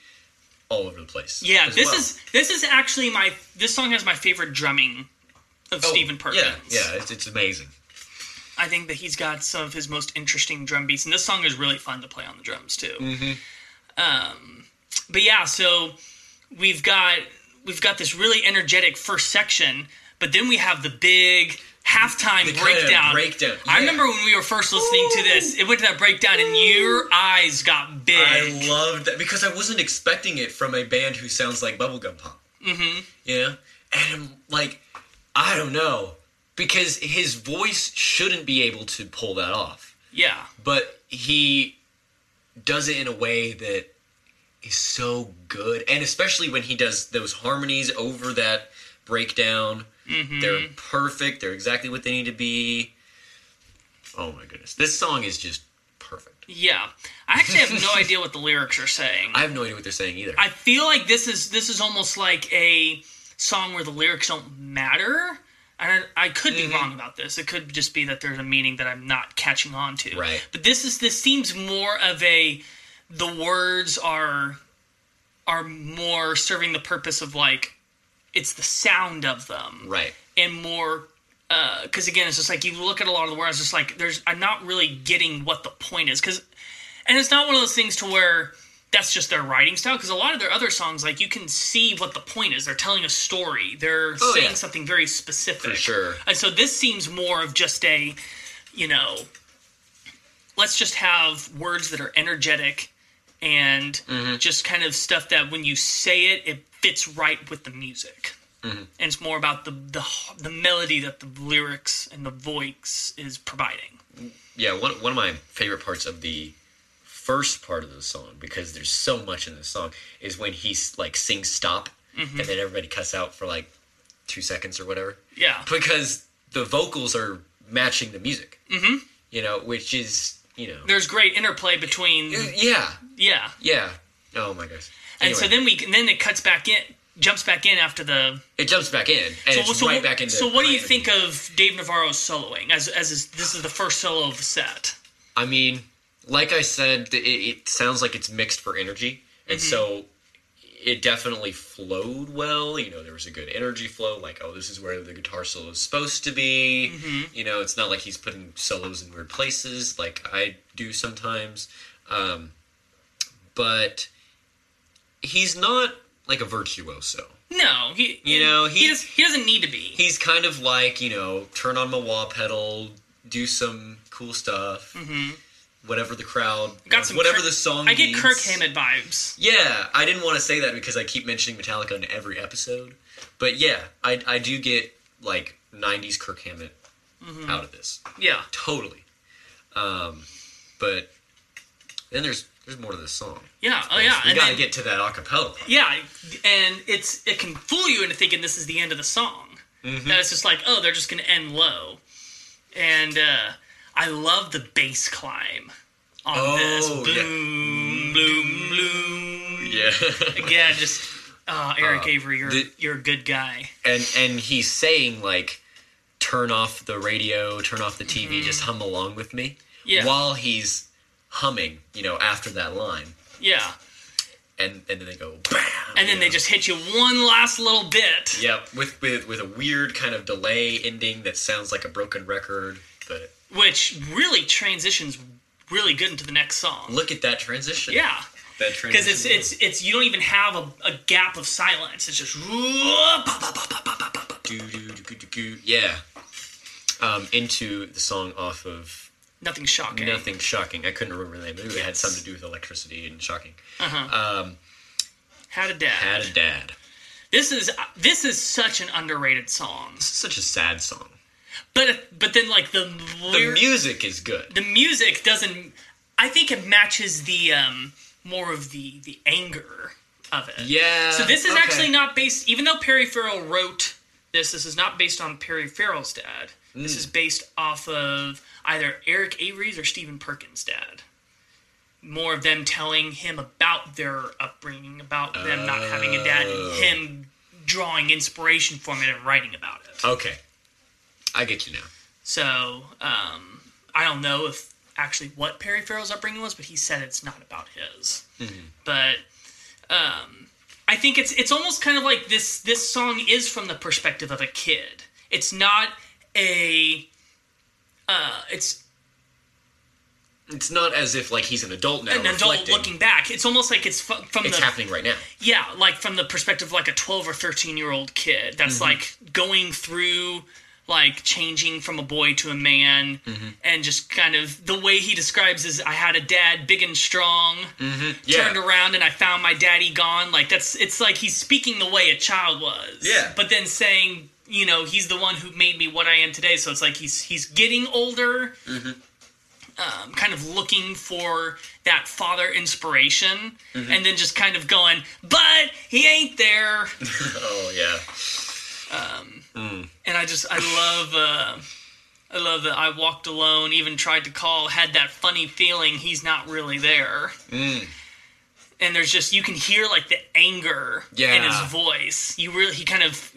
all over the place. Yeah, this well. is this is actually my this song has my favorite drumming of Oh, Stephen Perkins. Yeah, yeah, it's, it's amazing. I think that he's got some of his most interesting drum beats, and this song is really fun to play on the drums too. Mm-hmm. Um, but yeah, so we've got we've got this really energetic first section, but then we have the big halftime The breakdown. breakdown, I remember when we were first listening to this, it went to that breakdown, and your eyes got big. I loved that because I wasn't expecting it from a band who sounds like bubblegum pop. Mm-hmm. Yeah, and I'm like, I don't know, because his voice shouldn't be able to pull that off, yeah, but he does it in a way that is so good, and especially when he does those harmonies over that breakdown. They're perfect. They're exactly what they need to be. Oh my goodness, this song is just perfect. yeah. I actually have no idea what the lyrics are saying. I have no idea what they're saying either. I feel like this is this is almost like a song where the lyrics don't matter. And I, I could Mm-hmm. be wrong about this. It could just be that there's a meaning that I'm not catching on to. Right. But this is this seems more of a the words are are more serving the purpose of like it's the sound of them right. and more because again it's just like you look at a lot of the words it's just like there's i'm not really getting what the point is because and it's not one of those things to where that's just their writing style because a lot of their other songs like you can see what the point is they're telling a story they're Oh, saying yeah. something very specific For sure. and so this seems more of just a you know let's just have words that are energetic and Mm-hmm. just kind of stuff that when you say it it fits right with the music Mm-hmm. and it's more about the, the the melody that the lyrics and the voice is providing Yeah, one one of my favorite parts of the first part of the song because there's so much in the song is when he's like sings stop Mm-hmm. and then everybody cuts out for like two seconds or whatever yeah because the vocals are matching the music. Mm-hmm. You know, which is you know there's great interplay between yeah yeah yeah. Oh my gosh. And so then we then it cuts back in jumps back in after the it jumps back in and so, it's so, right back into. so what do you think of Dave Navarro's soloing as as is, this is the first solo of the set I mean, like I said, it, it sounds like it's mixed for energy, and Mm-hmm. so it definitely flowed well. You know, there was a good energy flow. Like, oh, this is where the guitar solo is supposed to be. Mm-hmm. You know, it's not like he's putting solos in weird places like I do sometimes. Um, but he's not like a virtuoso. no he You know, he, he- does, he doesn't need to be He's kind of like you know, turn on my wah pedal, do some cool stuff. Whatever the crowd, Mm-hmm. got some whatever Kirk- the song. I get needs. Kirk Hammett vibes Yeah, I didn't want to say that because I keep mentioning Metallica in every episode. But yeah, I, I do get like 90s Kirk Hammett Mm-hmm. out of this. yeah Totally. Um, but then there's there's more to this song. yeah oh yeah we and gotta then, get to that acapella part. Yeah, and it's it can fool you into thinking this is the end of the song. Mm-hmm. That it's just like, oh, they're just going to end low. And uh, I love the bass climb on this. Oh, yeah. Boom, boom, boom. Yeah. Again, just uh, Eric Avery, you're the- you're a good guy. and and he's saying like turn off the radio, turn off the TV, just hum along with me. Mm-hmm. Yeah. While he's humming, you know, after that line. Yeah, And and then they go bam. and then they know. just hit you one last little bit. Yep, with, with with a weird kind of delay ending that sounds like a broken record. But which really transitions really good into the next song. look at that transition. Yeah. that transition. Because it's it's it's you don't even have a, a gap of silence. It's just yeah. Um, into the song off of nothing shocking. Nothing Shocking. I couldn't remember the name. Maybe it had something to do with electricity and shocking. Uh-huh. Um, Had a dad. had a dad. This is this is such an underrated song. It's such a sad song. But but then like the The music is good. the music doesn't. I think it matches the um more of the the anger of it. Yeah. So this is okay. actually not based, even though Perry Farrell wrote this. This is not based on Perry Farrell's dad. This Hmm. is based off of either Eric Avery's or Stephen Perkins' dad. More of them telling him about their upbringing, about them not having a dad, Oh. and him drawing inspiration from it and writing about it. Okay. I get you now. So um, I don't know if actually what Perry Farrell's upbringing was, but he said it's not about his. But um, I think it's it's almost kind of like this. This song is from the perspective of a kid, it's not a uh, it's It's not as if like he's an adult now. an adult looking back. It's almost like it's from It's the happening right now. yeah, like from the perspective of like a 12 or 13 year old kid that's Mm-hmm. like going through like changing from a boy to a man Mm-hmm. and just kind of the way he describes is I had a dad big and strong Yeah. turned around and I found my daddy gone like that's it's like he's speaking the way a child was Yeah. but then saying you know he's the one who made me what I am today so it's like he's he's getting older Mm-hmm. um, kind of looking for that father inspiration Mm-hmm. and then just kind of going but he ain't there Oh yeah. and I just I love uh, I love that I walked alone even tried to call had that funny feeling he's not really there Mm. and there's just you can hear like the anger in his voice you really he kind of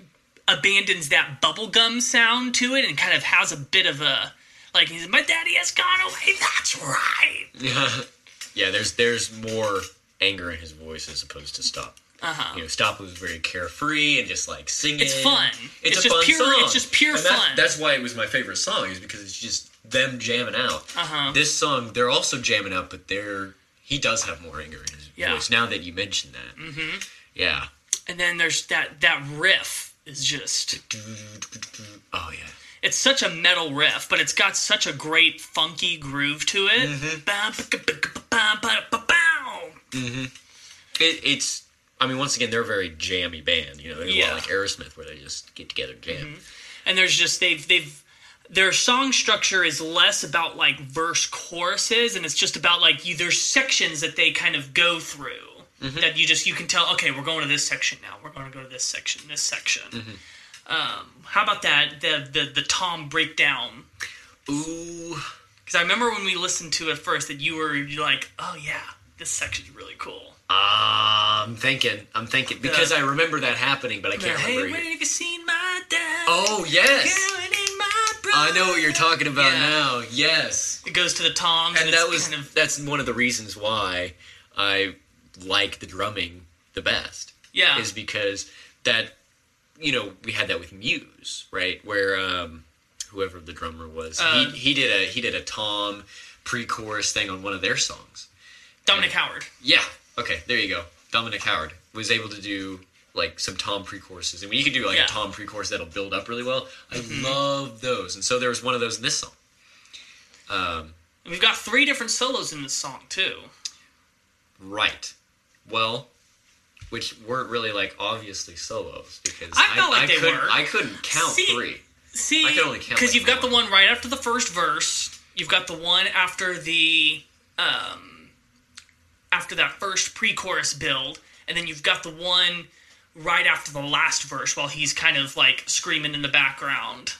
abandons that bubblegum sound to it and kind of has a bit of a like he's my daddy has gone away that's right Yeah. Yeah. There's there's more anger in his voice as opposed to stop. uh-huh You know, Stop was very carefree and just like singing. It's fun. It's, It's a just fun pure- song. it's just pure that's, fun. That's why it was my favorite song, is because it's just them jamming out. Uh-huh. This song, they're also jamming out, but they're he does have more anger in his Yeah. voice. Now that you mention that, mm-hmm. yeah. and then there's that that riff is just Oh yeah. It's such a metal riff, but it's got such a great funky groove to it. Mm-hmm. It, it's. I mean, once again, they're a very jammy band. You know, they're Yeah. like Aerosmith, where they just get together and jam. And there's just they've they've their song structure is less about like verse choruses, and it's just about like you. There's sections that they kind of go through that you just you can tell. Okay, we're going to this section now. We're going to go to this section. This section. Um, how about that? The the the tom breakdown. Ooh. Because I remember when we listened to it first that you were you're like, oh yeah, this section's really cool. Uh, I'm thinking. I'm thinking because I remember that happening, but I can't hey, remember. when have you seen my dad? Oh yes. Going in my I know what you're talking about Yeah. now. Yes. It goes to the toms, and, And that was kind of that's one of the reasons why I like the drumming the best. yeah, Is because that you know, we had that with Muse, right? Where um whoever the drummer was, Uh, he he did a he did a tom pre-chorus thing on one of their songs. Dominic Howard. Yeah. Okay, there you go. Dominic Howard was able to do like some tom pre-choruses, and when you can do like Yeah. a tom pre-chorus that'll build up really well, I Mm-hmm. love those. And so there was one of those in this song. Um, We've got three different solos in this song too. right. Well, which weren't really like obviously solos because I felt like they couldn't, were. I couldn't count See, three. See, I can only count, because like, you've got the one. right after the first verse. You've got the one after the um, after that first pre-chorus build, and then you've got the one right after the last verse while he's kind of like screaming in the background.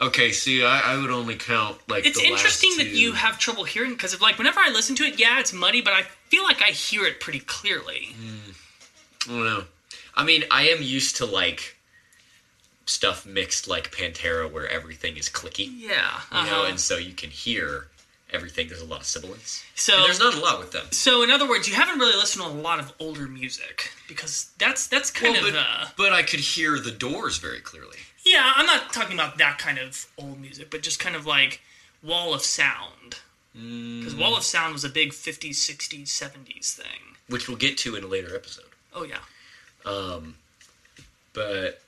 Okay, see, I, I would only count like. It's the last interesting that you have trouble hearing because like whenever I listen to it, yeah, it's muddy, but I feel like I hear it pretty clearly. I don't know. I mean, I am used to like stuff mixed like Pantera, where everything is clicky. Yeah, you know, uh-huh. and so you can hear everything. There's a lot of sibilance. So- And there's not a lot with them. So in other words, you haven't really listened to a lot of older music because that's that's kind Well, of but, uh, but I could hear the doors very clearly. yeah. I'm not talking about that kind of old music, but just kind of like Wall of Sound. Because Wall of Sound was a big 50s, 60s, 70s thing. which we'll get to in a later episode. Oh yeah, Um, but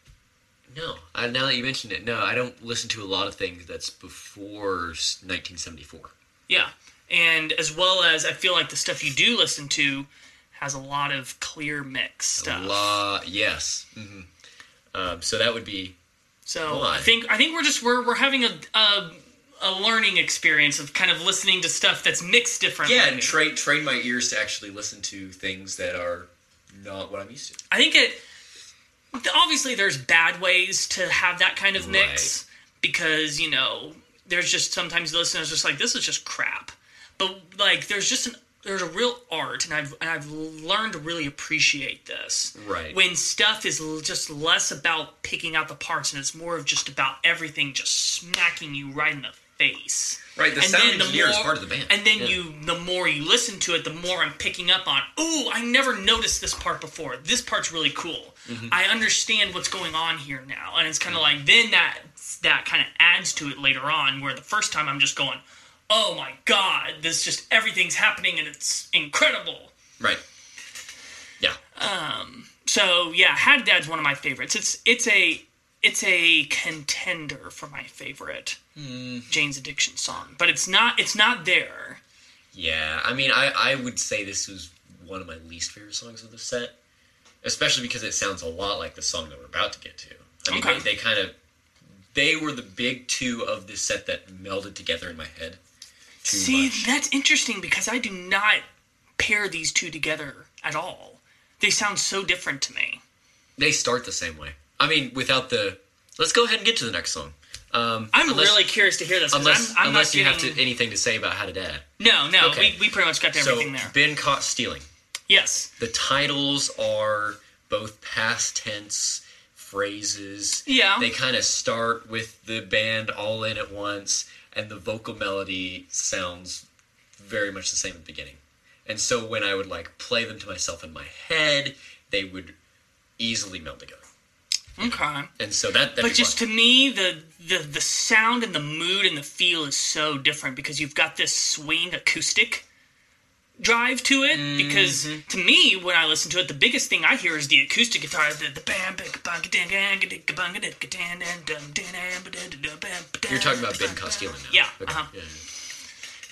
no, I, now that you mentioned it, no, I don't listen to a lot of things that's before 1974. yeah, and as well as I feel like the stuff you do listen to has a lot of clear mix stuff. A lot, yes. hmm Um, so that would be So I think I think we're just we're we're having a, a a learning experience of kind of listening to stuff that's mixed differently. yeah, and train train my ears to actually listen to things that are not what I'm used to. I think it obviously there's bad ways to have that kind of mix because you know there's just sometimes the listeners just like this is just crap, but like there's just an there's a real art and I've and I've learned to really appreciate this. Right. When stuff is l- just less about picking out the parts and it's more of just about everything just smacking you right in the face. Right, the And sound then the engineer is more- part of the band. And then Yeah. you, the more you listen to it, the more I'm picking up on. Ooh, I never noticed this part before. This part's really cool. Mm-hmm. I understand what's going on here now, and it's kind of like then that that kind of adds to it later on. Where the first time I'm just going, oh my god, this just everything's happening and it's incredible. Right. Yeah. Um. So yeah, Had Dad's one of my favorites. It's it's a it's a contender for my favorite hmm. Jane's Addiction song, but it's not it's not there. Yeah, I mean, I, I would say this was one of my least favorite songs of the set, especially because it sounds a lot like the song that we're about to get to. I mean, Okay. they, they kind of they were the big two of this set that melded together in my head. See, much. that's interesting because I do not pair these two together at all. They sound so different to me. They start the same way. I mean, without the. Let's go ahead and get to the next song. Um, I'm unless- really curious to hear this. unless I'm, I'm unless you have to anything to say about Had a Dad. No, no, Okay. we, we pretty much got to So everything there. been caught stealing. Yes. The titles are both past tense phrases. Yeah. They kind of start with the band all in at once, and the vocal melody sounds very much the same at the beginning. And so when I would like play them to myself in my head, they would easily meld together. Okay. And so that, But just fun. to me, the, the the sound and the mood and the feel is so different because you've got this swing acoustic drive to it. Because Mm-hmm. to me, when I listen to it, the biggest thing I hear is the acoustic guitar. The the bam big bang dan dun dun bam b. you're talking about Been Caught Stealing now. Yeah, Okay. uh-huh. yeah,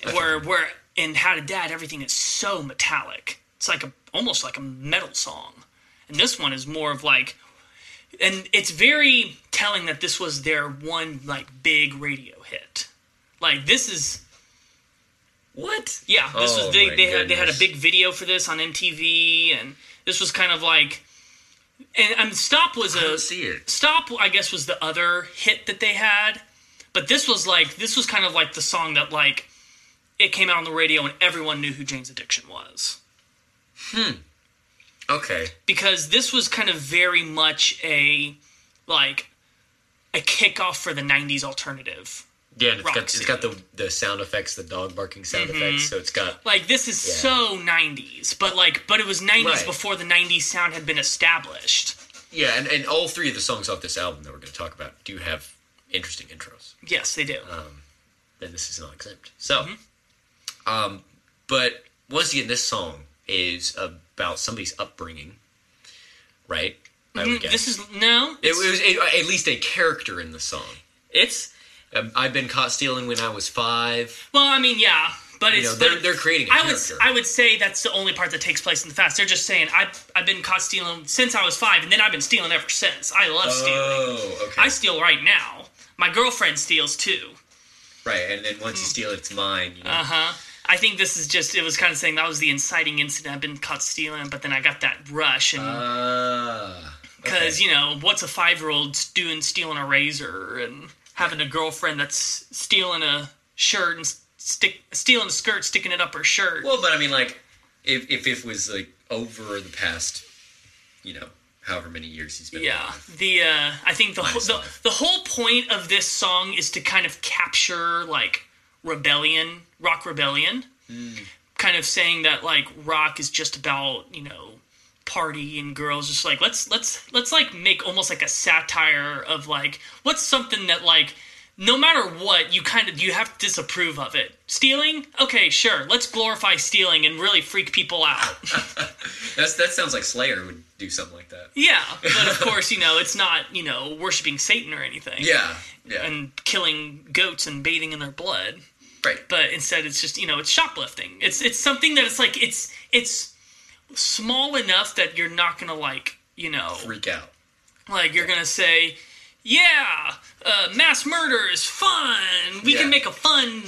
yeah. where where in Had a Dad everything is so metallic. It's like a almost like a metal song, and this one is more of like, and it's very telling that this was their one like big radio hit. Like this is What? yeah, this Oh, was they they had they had a big video for this on MTV, and this was kind of like, and um, Stop was I a it. Stop, I guess, was the other hit that they had, but this was like this was kind of like the song that like it came out on the radio and everyone knew who Jane's Addiction was Okay. because this was kind of very much a like a kickoff for the '90s alternative. Yeah, and it's got it's got the the sound effects, the dog barking sound Mm-hmm. effects. So it's got Like this is Yeah. so '90s, but like but it was '90s Right. before the '90s sound had been established. yeah, and, and all three of the songs off this album that we're going to talk about do have interesting intros. Yes, they do. Then this is not exempt. So, Mm-hmm. um, but once again, this song is about somebody's upbringing, right? I would guess. Mm-hmm. this is no. it was a, at least a character in the song. it's Um, I've been caught stealing when I was five. well, I mean, yeah, but You it's know, they're but they're creating I would. I would say that's the only part that takes place in the fast. They're just saying I've I've been caught stealing since I was five, and then I've been stealing ever since. I love stealing. oh, okay. I steal right now. My girlfriend steals too. right, and then once you steal it's mine. You know? Uh huh. I think this is just it was kind of saying that was the inciting incident. I've been caught stealing, but then I got that rush and. Ah. Because you know what's a five year old doing stealing a razor and having a girlfriend that's stealing a shirt and stick stealing a skirt, sticking it up her shirt. Well, but I mean, like, if if it was like over the past, you know, however many years he's been. yeah, alive. the uh, I think the whole, the the whole point of this song is to kind of capture like rebellion, rock rebellion, Hmm. kind of saying that like rock is just about you know party and girls just like let's let's let's like make almost like a satire of like what's something that like no matter what you kind of you have to disapprove of it stealing okay sure let's glorify stealing and really freak people out That's that sounds like Slayer would do something like that. yeah but of course you know it's not you know worshiping satan or anything Yeah. Yeah. and killing goats and bathing in their blood right. but instead it's just you know it's shoplifting it's it's something that it's like it's it's small enough that you're not gonna like you know Freak out. like you're gonna say yeah uh, mass murder is fun we Yeah. can make a fun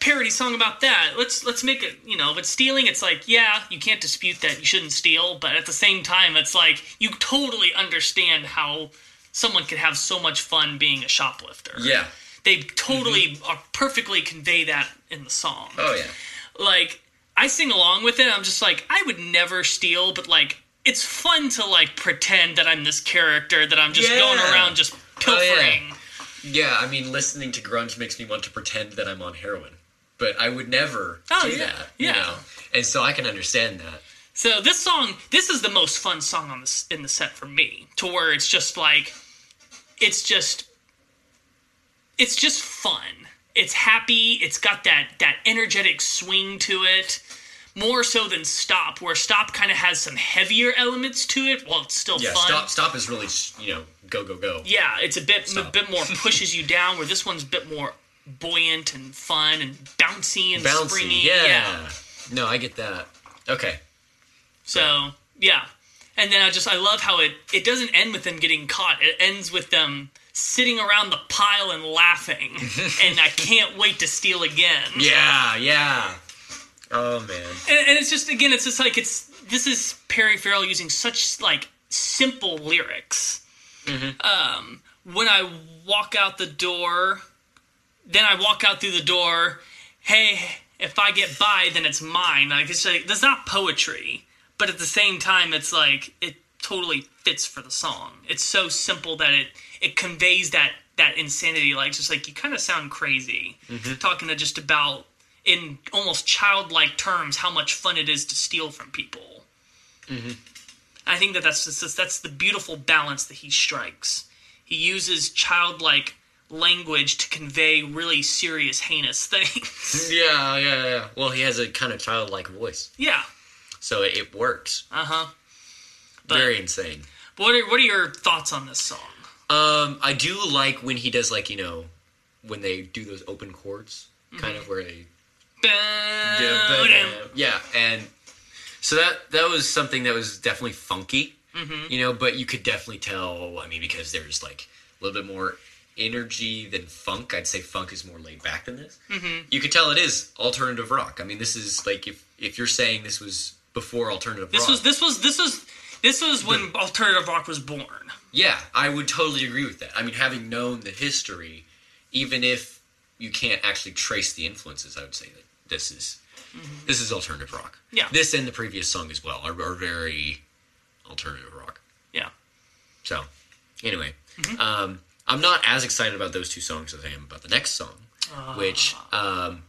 parody song about that let's let's make it you know but stealing it's like yeah you can't dispute that you shouldn't steal but at the same time it's like you totally understand how someone could have so much fun being a shoplifter Yeah. They totally mm-hmm. are perfectly convey that in the song Oh yeah. like I sing along with it. I'm just like I would never steal, but like it's fun to like pretend that I'm this character that I'm just Yeah. going around just Oh, yeah. pilfering. Yeah, I mean, listening to grunge makes me want to pretend that I'm on heroin, but I would never Oh, do yeah, that. yeah. You know? And so I can understand that. So this song, this is the most fun song on this in the set for me, to where it's just like, it's just, it's just fun. It's happy. It's got that that energetic swing to it, more so than Stop, where Stop kind of has some heavier elements to it, while it's still Yeah, fun. stop. Stop is really, you know, go go go. Yeah, it's a bit a bit more pushes you down, where this one's a bit more buoyant and fun and bouncy and Bouncy. springy. Yeah. No, I get that. Okay. So yeah, and then I just I love how it it doesn't end with them getting caught. It ends with them sitting around the pile and laughing, and I can't wait to steal again. Yeah, yeah. Oh man. And, and it's just again, it's just like it's this is Perry Farrell using such like simple lyrics. Um, when I walk out the door, then I walk out through the door. Hey, if I get by, then it's mine. Like it's like that's not poetry, but at the same time, it's like it totally fits for the song. It's so simple that it it conveys that that insanity. Like just like you kind of sound crazy talking to just about in almost childlike terms how much fun it is to steal from people. I think that that's just, that's the beautiful balance that he strikes. He uses childlike language to convey really serious, heinous things. Yeah, yeah, yeah. Well, he has a kind of childlike voice, yeah, so it, it works. uh huh. Very insane. what are what are your thoughts on this song? Um, I do like when he does like you know when they do those open chords, kind of where they yeah, yeah, and so that that was something that was definitely funky, you know. But you could definitely tell. I mean, because there's like a little bit more energy than funk. I'd say funk is more laid back than this. Mm-hmm. You could tell it is alternative rock. I mean, this is like if if you're saying this was before alternative This rock, was this was this was this was when alternative rock was born. Yeah, I would totally agree with that. I mean, having known the history, even if you can't actually trace the influences, I would say that this is this is alternative rock. Mm-hmm. Yeah. This and the previous song as well are, are very alternative rock. Yeah. So, anyway, Mm-hmm. um, I'm not as excited about those two songs as I am about the next song, which um,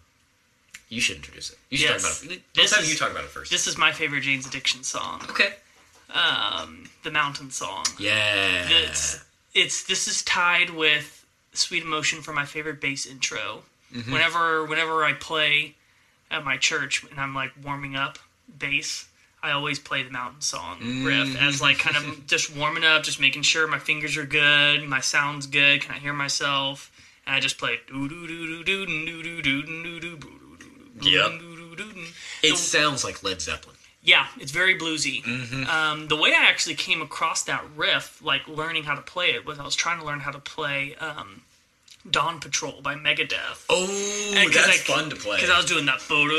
you should introduce it. You should Yes. talk about it. This Let's is- you talk about it first. This is my favorite Jane's Addiction song. okay. Um, the Mountain Song. Yeah. it's it's this is tied with Sweet Emotion for my favorite bass intro. Mm-hmm. Whenever whenever I play at my church and I'm like warming up bass, I always play the Mountain Song riff Mm-hmm. as like kind of just warming up, just making sure my fingers are good, my sound's good, can I hear myself? And I just play doo doo doo doo doo doo doo doo doo doo doo Yep. doo doo doo. It sounds like Led Zeppelin. Yeah, it's very bluesy. Mm-hmm. Um, the way I actually came across that riff, like learning how to play it, was I was trying to learn how to play um, Dawn Patrol by Megadeth. Oh, And that's I- fun to play. Because I was doing that boom,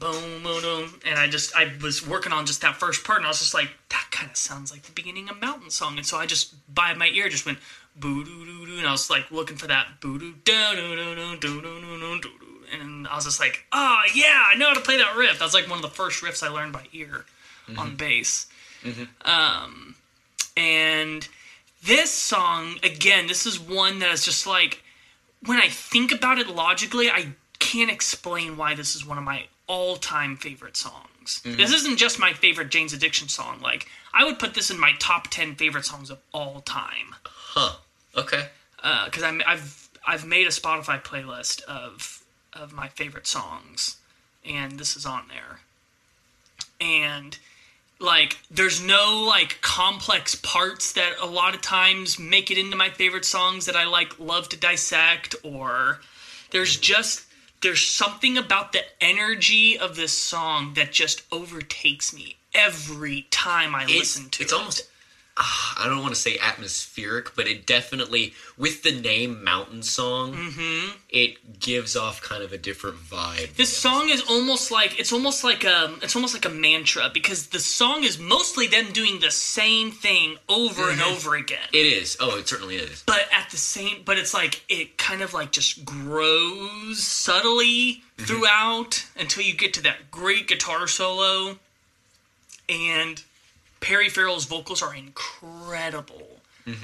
boom, boom, and I just I was working on just that first part, and I was just like, that kind of sounds like the beginning of Mountain Song, and so I just by my ear just went boo doo doo doo, and I was like looking for that boo doo doo doo doo doo doo doo doo doo, and I was just like, oh yeah, I know how to play that riff. That was like one of the first riffs I learned by ear mm-hmm. on bass. Mm-hmm. Um, and this song again, this is one that is just like when I think about it logically, I can't explain why this is one of my all-time favorite songs. Mm-hmm. This isn't just my favorite Jane's Addiction song. Like I would put this in my top ten favorite songs of all time huh. Okay. Uh, because I'm I've I've made a Spotify playlist of of my favorite songs, and this is on there. And like, there's no like complex parts that a lot of times make it into my favorite songs that I like love to dissect, or there's just there's something about the energy of this song that just overtakes me every time I It's, listen to it's it. It's almost I don't want to say atmospheric, but it definitely with the name Mountain Song, Mm-hmm. it gives off kind of a different vibe. This song is almost like it's almost like a it's almost like a mantra because the song is mostly them doing the same thing over and mm-hmm. over again. It is. Oh, it certainly is. but at the same but it's like it kind of like just grows subtly mm-hmm. throughout until you get to that great guitar solo and Perry Farrell's vocals are incredible.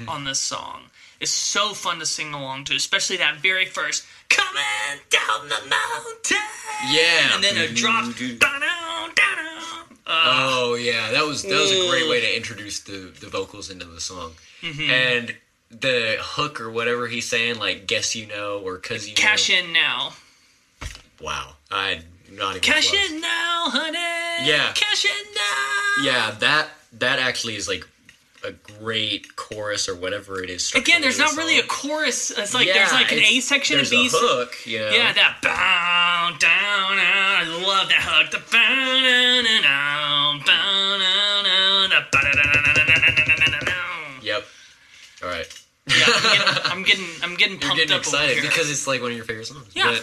on this song. It's so fun to sing along to, especially that very first "Coming down the mountain." Yeah. and then it drops. Da-dum. Oh yeah, that was that was a great way to introduce the the vocals into the song, Mm-hmm. and the hook or whatever he's saying, like "guess you know" or "cause you Cash know." in now. Wow, I not even Cash close. in now, honey. Yeah. Cash in now. Yeah, that that actually is like a great chorus or whatever it is. Again, there's not song. really a chorus. It's like yeah, there's like an A section and B. hook, you know? Yeah, that bow down. I love that hook. The bow down bow down Yep. All right. yeah, I'm getting, I'm getting, I'm getting pumped getting up excited because it's like one of your favorite songs. Yeah.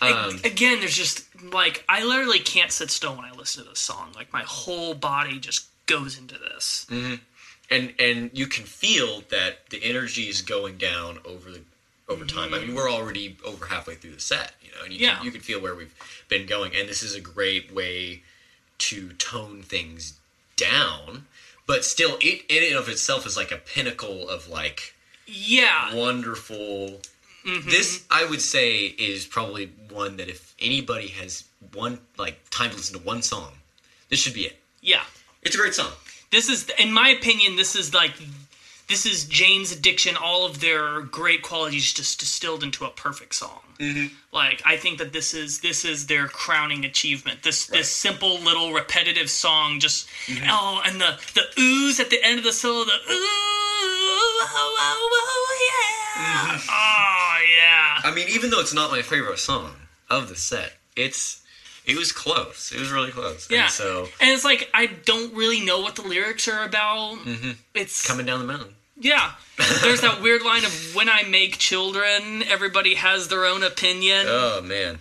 But, um, Again, there's just like I literally can't sit still when I listen to this song. Like my whole body just goes into this. and and you can feel that the energy is going down over the over time. I mean, we're already over halfway through the set, you know, and you Yeah. can, you can feel where we've been going, and this is a great way to tone things down, but still, it in and of itself is like a pinnacle of like Yeah, wonderful. Mm-hmm. This, I would say, is probably one that if anybody has one like time to listen to one song, this should be it. yeah. It's a great song. This is, in my opinion, this is like, this is Jane's Addiction. All of their great qualities just distilled into a perfect song. Mm-hmm. Like I think that this is this is their crowning achievement. This this simple little repetitive song, just oh, and the the oohs at the end of the solo, the ooh, oh, oh, oh, yeah, oh yeah. I mean, even though it's not my favorite song of the set, it's it was close. It was really close. Yeah. And so And it's like I don't really know what the lyrics are about. Mm-hmm. It's coming down the mountain. yeah. There's that weird line of when I make children, everybody has their own opinion. Oh man.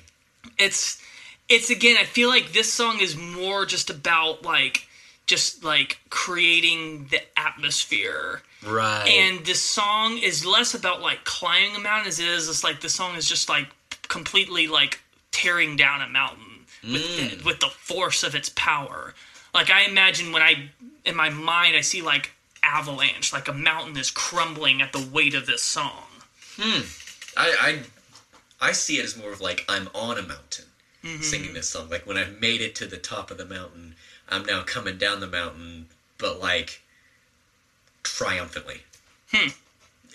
It's it's again, I feel like this song is more just about like just like creating the atmosphere. Right. And this song is less about like climbing a mountain as it is it's like the song is just like completely like tearing down a mountain with the, mm. with the force of its power. Like I imagine when I in my mind I see like avalanche, like a mountain is crumbling at the weight of this song. Hmm. I, I I see it as more of like I'm on a mountain Mm-hmm. singing this song. Like when I've made it to the top of the mountain, I'm now coming down the mountain, but like triumphantly. Hmm.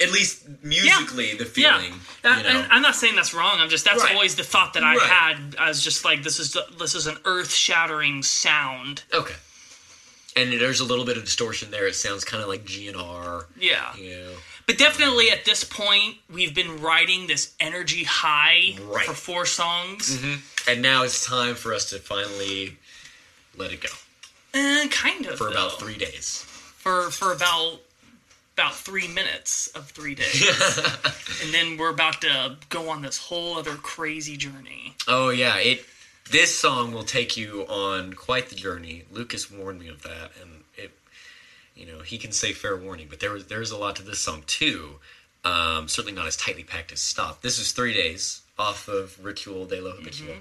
At least musically, the feeling. Yeah, you know? I'm not saying that's wrong. I'm just that's Right. always the thought that I Right. had. I was just like, this is this is an earth shattering sound. okay. And there's a little bit of distortion there. It sounds kind of like GNR. Yeah, You know. but definitely at this point, we've been riding this energy high Right. for four songs. And now it's time for us to finally let it go Uh, kind of for about three days. for for about about three minutes of three days, and then we're about to go on this whole other crazy journey. Oh yeah, it. This song will take you on quite the journey. Lucas warned me of that, and it. You know, he can say fair warning, but there was there's a lot to this song too. Um, certainly not as tightly packed as Stop. This is three days off of Ritual de lo Habitual.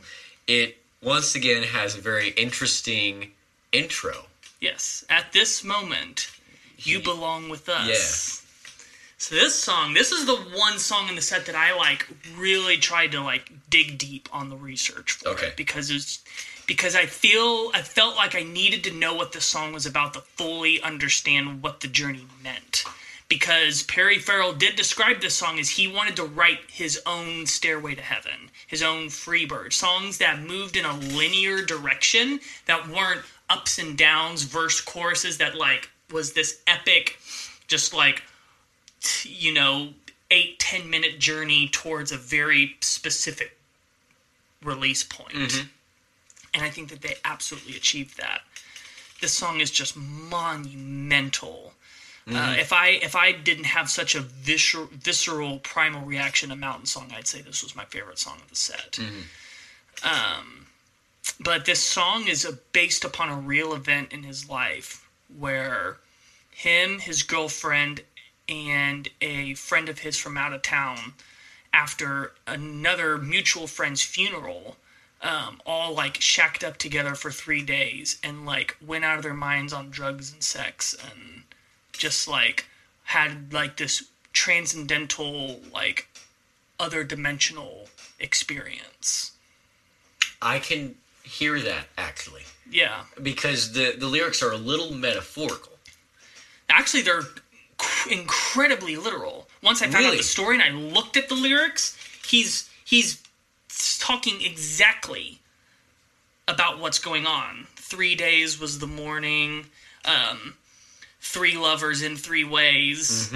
It once again has a very interesting intro. Yes, at this moment, you belong with us. Yeah. So this song, this is the one song in the set that I like really tried to like dig deep on the research for Okay. it because it's because I feel I felt like I needed to know what this song was about to fully understand what the journey meant. Because Perry Farrell did describe this song as he wanted to write his own Stairway to Heaven, his own Freebird, songs that moved in a linear direction that weren't ups and downs, verse choruses that like was this epic, just like you know, eight ten minute journey towards a very specific release point. And I think that they absolutely achieved that. This song is just monumental. Uh, if I if I didn't have such a viscer- visceral primal reaction to Mountain Song, I'd say this was my favorite song of the set. Um, but this song is a, based upon a real event in his life where him, his girlfriend, and a friend of his from out of town, after another mutual friend's funeral, um, all like shacked up together for three days and like went out of their minds on drugs and sex and just like had like this transcendental, like other dimensional experience. I can hear that actually Yeah. because the the lyrics are a little metaphorical. Actually, they're incredibly literal. Once I found out the story and I looked at the lyrics, he's he's talking exactly about what's going on. Three days was the morning. Um, three lovers in three ways.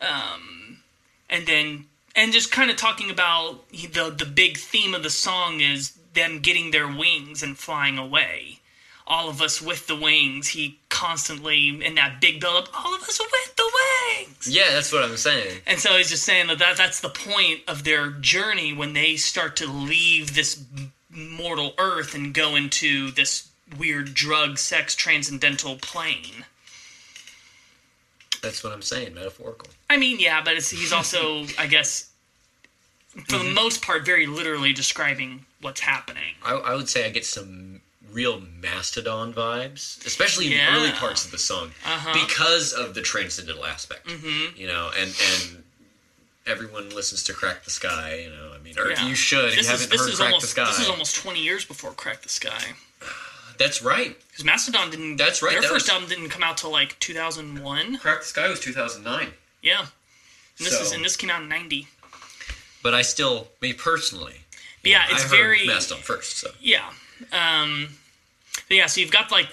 Um, and then and just kind of talking about the the big theme of the song is them getting their wings and flying away. All of us with the wings. He constantly in that big build up. All of us with the wings. Yeah, that's what I'm saying. And so he's just saying that, that that's the point of their journey when they start to leave this mortal earth and go into this weird drug, sex, transcendental plane. That's what I'm saying. Metaphorical. I mean, yeah, but it's, he's also, I guess, for the mm-hmm. most part, very literally describing what's happening. I, I would say I get some real Mastodon vibes, especially in Yeah. the early parts of the song, Uh-huh. because of the transcendental aspect. Mm-hmm. You know, and and everyone listens to "Crack the Skye." You know, I mean, or Yeah. you should. This you is haven't this heard is "Crack almost the Sky." this is almost twenty years before Crack the Skye. That's right. Because Mastodon didn't. That's right, Their that first was- album didn't come out till like two thousand one. "Crack the Skye" was 2009. Yeah. And this is and this came out in ninety. But I still, me personally, yeah, it's I very Mastodon first. So Yeah. Um, yeah, so you've got like,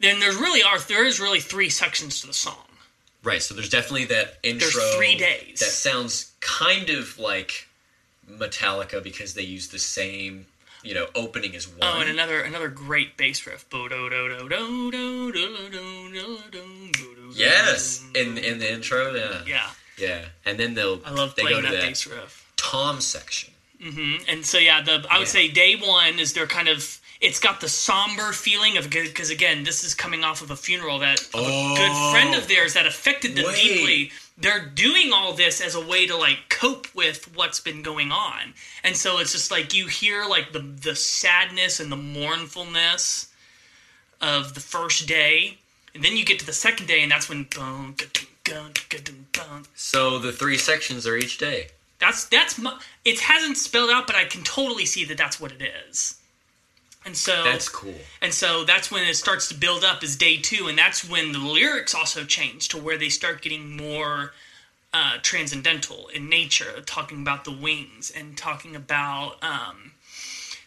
then there's really are there is really three sections to the song. right. So there's definitely that intro. There's three days. That sounds kind of like Metallica because they use the same, you know, opening as one. Oh, and another another great bass riff. Yes, in in the intro, yeah, Yeah, yeah, and then they'll I love they playing go to that that bass riff. tom section. And so yeah, the I would Yeah. say day one is their kind of it's got the somber feeling of because again this is coming off of a funeral that of a good Oh. friend of oh. theirs that affected them Wait. deeply. They're doing all this as a way to like cope with what's been going on, and so it's just like you hear like the the sadness and the mournfulness of the first day, and then you get to the second day, and that's when So the three sections are each day. that's that's mu- it hasn't spelled out, but I can totally see that that's what it is. And so That's cool. and so that's when it starts to build up is day two, and that's when the lyrics also change to where they start getting more uh, transcendental in nature, talking about the wings and talking about um,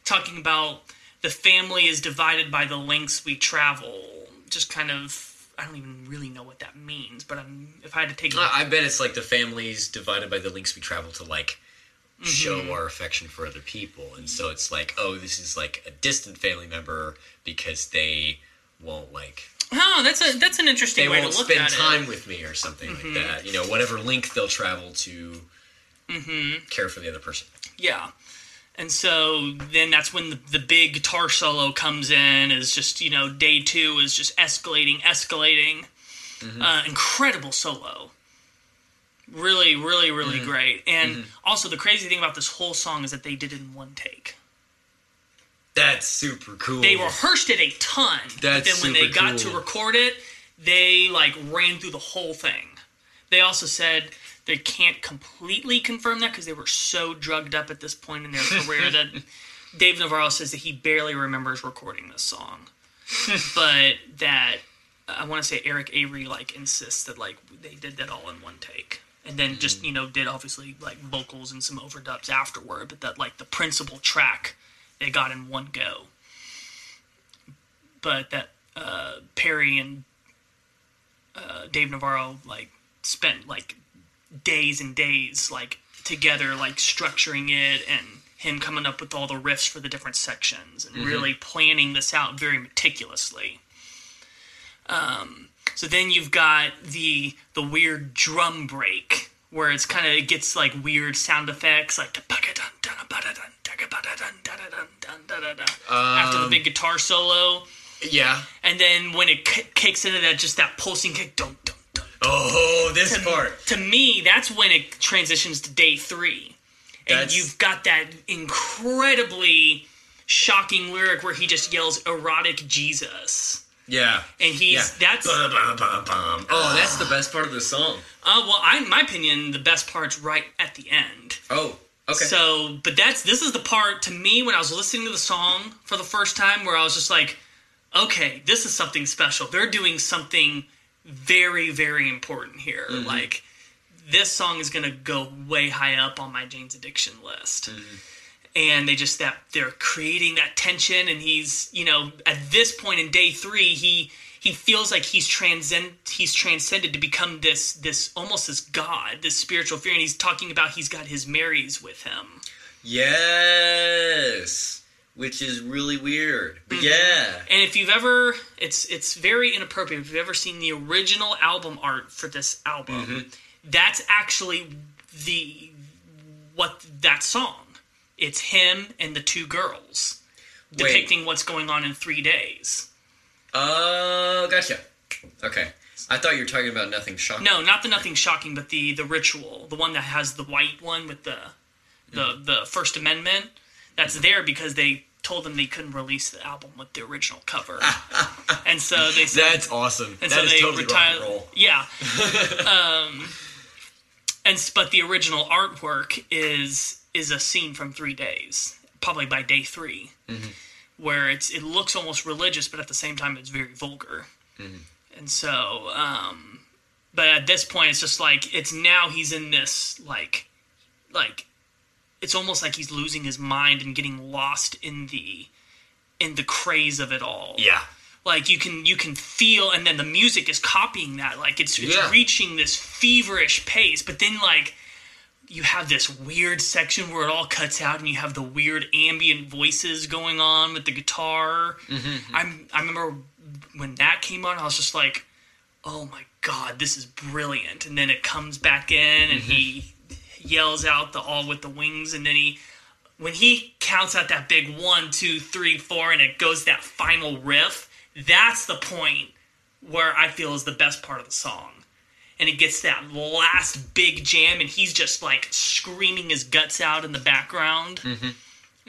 talking about the family is divided by the lengths we travel. Just kind of, I don't even really know what that means, but I'm, if I had to take I I bet it's like the families divided by the links we travel to like Mm-hmm. show our affection for other people, and so it's like, oh, this is like a distant family member because they won't like oh, that's a that's an interesting they way won't to look spend at time it. with me or something Mm-hmm. like that. You know, whatever link they'll travel to Mm-hmm. care for the other person. Yeah. And so then that's when the, the big guitar solo comes in. Is just you know day two is just escalating, escalating. Uh, incredible solo. Really, really, really mm-hmm. great. And mm-hmm. also the crazy thing about this whole song is that they did it in one take. That's super cool. They rehearsed it a ton, but then That's when they got to record it, they like ran through the whole thing. They also said they can't completely confirm that because they were so drugged up at this point in their career that Dave Navarro says that he barely remembers recording this song, but that I want to say Eric Avery like insists that like they did that all in one take. And then Mm. just you know did obviously like vocals and some overdubs afterward, but that like the principal track they got in one go but that uh, Perry and uh, Dave Navarro like spent like days and days like together like structuring it and him coming up with all the riffs for the different sections and really planning this out very meticulously. Um, so then you've got the the weird drum break where it's kind of it gets like weird sound effects like after the big um, guitar solo Yeah. and then when it k- kicks into that just that pulsing kick dun, dun, dun, Oh, this part. to me that's when it transitions to day three and That's- you've got that incredibly shocking lyric where he just yells erotic jesus Yeah. and he's yeah. that's uh, Bum, bum, bum. Oh, that's the best part of the song. well, I, in my opinion, the best part's right at the end. Oh, okay. So, but that's this is the part to me when I was listening to the song for the first time where I was just like, okay, this is something special. They're doing something very, very important here. Like, this song is gonna go way high up on my Jane's Addiction list. And they just that they're creating that tension, and he's you know at this point in day three, he he feels like he's transcend he's transcended to become this this almost this god, this spiritual fear, and he's talking about he's got his Marys with him. Yes, which is really weird. But mm-hmm. yeah, And if you've ever, it's it's very inappropriate. If you've ever seen the original album art for this album, mm-hmm. that's actually the what that song. It's him and the two girls depicting what's going on in three days. oh, gotcha. Okay, I thought you were talking about nothing shocking. No, not the nothing shocking, but the the ritual, the one that has the white one with the the mm-hmm. the First Amendment. That's mm-hmm. there because they told them they couldn't release the album with the original cover, and so they said That's awesome. and That so is they totally retire. rock and roll. Yeah. um, and s- but the original artwork is is a scene from Three Days, probably by day 3 where it's it looks almost religious, but at the same time it's very vulgar. And so, um, but at this point, it's just like it's now he's in this like like it's almost like he's losing his mind and getting lost in the in the craze of it all Yeah. like you can you can feel and then the music is copying that like it's it's Yeah. reaching this feverish pace but then like you have this weird section where it all cuts out and you have the weird ambient voices going on with the guitar. Mm-hmm. I'm, i remember when that came on i was just like oh my god this is brilliant. And then it comes back in and he mm-hmm. yells out the all with the wings. And then he when he counts out that big one, two, three, four, and it goes that final riff, that's the point where I feel is the best part of the song. And it gets that last big jam, and he's just like screaming his guts out in the background. Mm-hmm.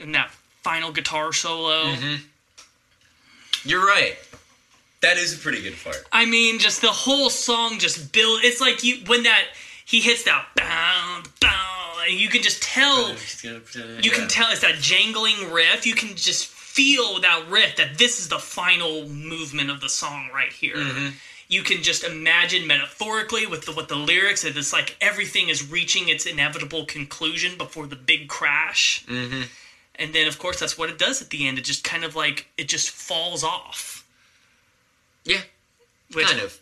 And that final guitar solo. Mm-hmm. You're right. that is a pretty good part. I mean, just the whole song just build. It's like you when that he hits that bow, and you can just tell. You can tell it's that jangling riff. You can just feel that riff that this is the final movement of the song right here. Mm-hmm. You can just imagine metaphorically with the, with the lyrics that it's like everything is reaching its inevitable conclusion before the big crash. Mm-hmm. And then, of course, that's what it does at the end. It just kind of like it just falls off. Yeah. Which, kind of.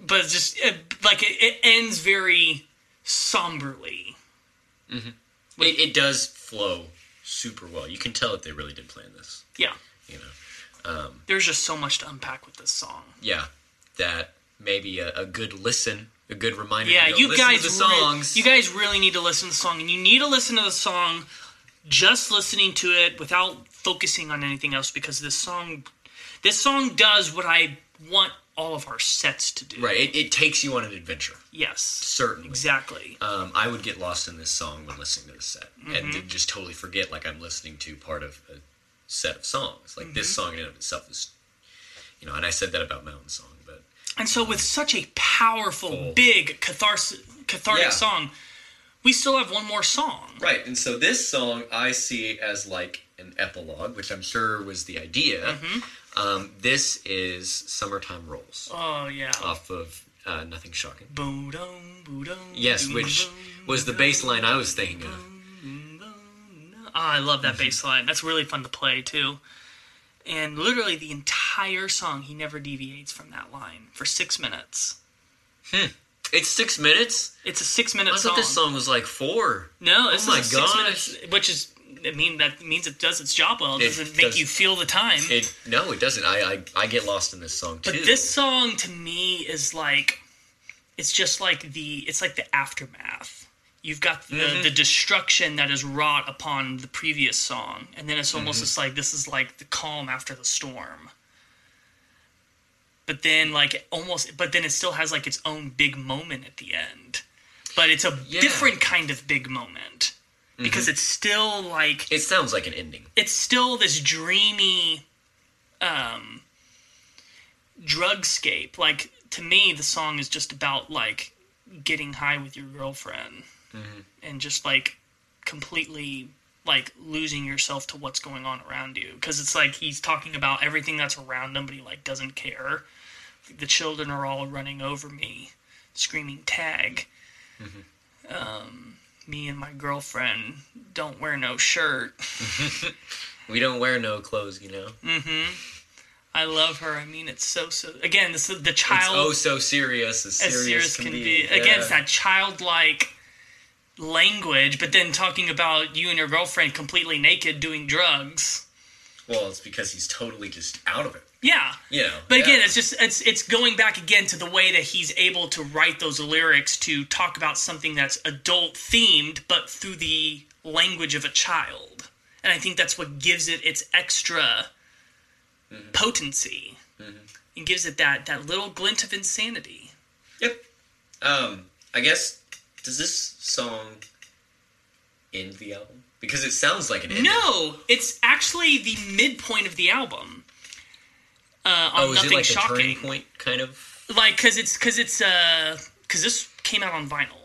but it's just it, like it, it ends very somberly. It, it does flow super well. You can tell that they really did plan this. Yeah, You know. there's just so much to unpack with this song. Yeah. That maybe a, a good listen, a good reminder. Yeah, to go you listen guys, to the re- songs. you guys really need to listen to the song, and you need to listen to the song just listening to it without focusing on anything else because this song, this song does what I want all of our sets to do. right. It, it takes you on an adventure. Yes. Certainly. Exactly. Um, I would get lost in this song when listening to the set, Mm-hmm. and just totally forget like I'm listening to part of a set of songs. Like this Mm-hmm. song in and of itself is, you know, and I said that about Mountain Song, And so, with such a powerful, Full. big catharsis, cathartic Yeah. song, we still have one more song. Right, and so this song I see as like an epilogue, which I'm sure was the idea. Mm-hmm. Um, this is "Summertime Rolls" Oh yeah. off of uh, Nothing Shocking. Boom-dum, boom-dum, Yes, which was the bass line I was thinking of. Oh, I love that bass line. That's really fun to play too. And literally the entire song, he never deviates from that line for six minutes. Hmm. It's six minutes. It's a six-minute I song. thought this song was like four. No, Oh my six gosh. minutes, which is, I mean, that means it does its job well. It It doesn't make does- you feel the time. It no, it doesn't. I I, I get lost in this song too. But this song to me is like it's just like the it's like the aftermath. You've got the, Mm-hmm. the destruction that is wrought upon the previous song, and then it's almost Mm-hmm. just like this is like the calm after the storm. But then like almost but then it still has like its own big moment at the end. But it's a Yeah. Mm-hmm. different kind of big moment. Because it's still like it sounds like an ending. it's still this dreamy um drugscape. Like to me, the song is just about like getting high with your girlfriend Mm-hmm. and just like completely like losing yourself to what's going on around you because it's like he's talking about everything that's around him but he like doesn't care the children are all running over me screaming tag mm-hmm. um, me and my girlfriend don't wear no shirt We don't wear no clothes, you know. Mm-hmm. i love her i mean it's so so again this is the It's child oh so serious, as serious, as serious can, can be. be. Yeah. Again, it's that childlike language, but then talking about you and your girlfriend completely naked doing drugs. Well, it's because he's totally just out of it. Yeah. You know. But again, yeah. it's just it's it's going back again to the way that he's able to write those lyrics to talk about something that's adult themed, but through the language of a child. And I think that's what gives it its extra potency. It gives it that that little glint of insanity. Yep. Um, I guess does this song end the album? Because it sounds like it ending. No, it's actually the midpoint of the album. Uh, on Oh, is nothing it like shocking. a turning point kind of? Like, cause it's cause it's uh cause this came out on vinyl.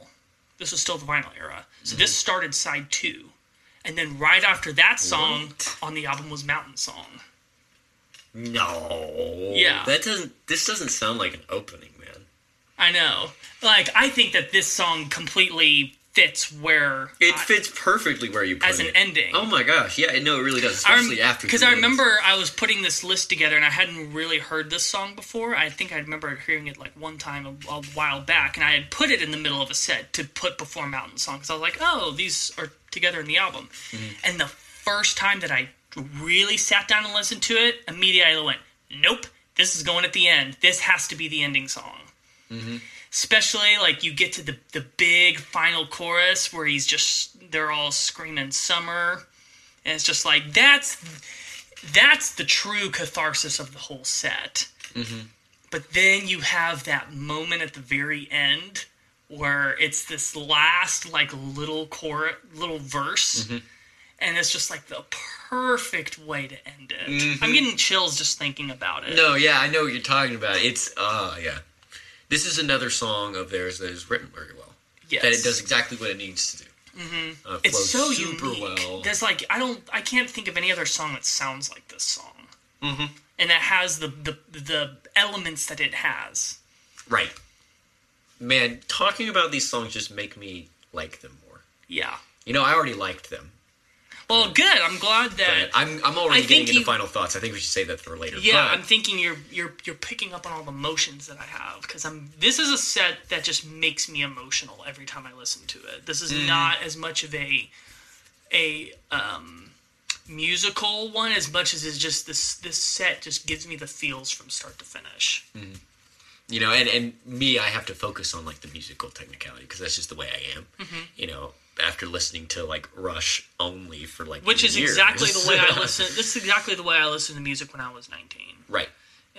This was still the vinyl era. So Mm-hmm. this started side two, and then right after that song on the album was Mountain Song. No. Yeah. That doesn't. This doesn't sound like an opening. I know. Like, I think that this song completely fits where It I- fits perfectly where you put it as an it. ending. Oh my gosh! Yeah, no, it really does. Especially after because I remember I was putting this list together and I hadn't really heard this song before. I think I remember hearing it like one time a, a while back, and I had put it in the middle of a set to put before Mountain Song because I was like, oh, these are together in the album. Mm-hmm. And the first time that I really sat down and listened to it, immediately I went, nope, this is going at the end. This has to be the ending song. Mm-hmm. Especially like you get to the the big final chorus where he's just they're all screaming summer, and it's just like that's that's the true catharsis of the whole set. But then you have that moment at the very end where it's this last like little chorus, little verse, and it's just like the perfect way to end it. I'm getting chills just thinking about it. No, yeah, I know what you're talking about. It's uh yeah. This is another song of theirs that is written very well. yes. That it does exactly what it needs to do. Mm-hmm. Uh, It's flows so super unique. well. There's like I don't I can't think of any other song that sounds like this song. Mm-hmm. And that has the, the the elements that it has. Right. Man, talking about these songs just make me like them more. Yeah. You know, I already liked them. Well, good. I'm glad that. I'm I'm already I getting into you- final thoughts. I think we should save that for later. Yeah, But- I'm thinking you're you're you're picking up on all the emotions that I have because I'm. This is a set that just makes me emotional every time I listen to it. This is not as much of a a um, musical one as much as it's just this this set just gives me the feels from start to finish. you know, and and me, I have to focus on like the musical technicality because that's just the way I am. Mm-hmm. You know, after listening to like Rush only for like Which is years. exactly the way I listen. This is exactly the way I listened to music when I was 19, right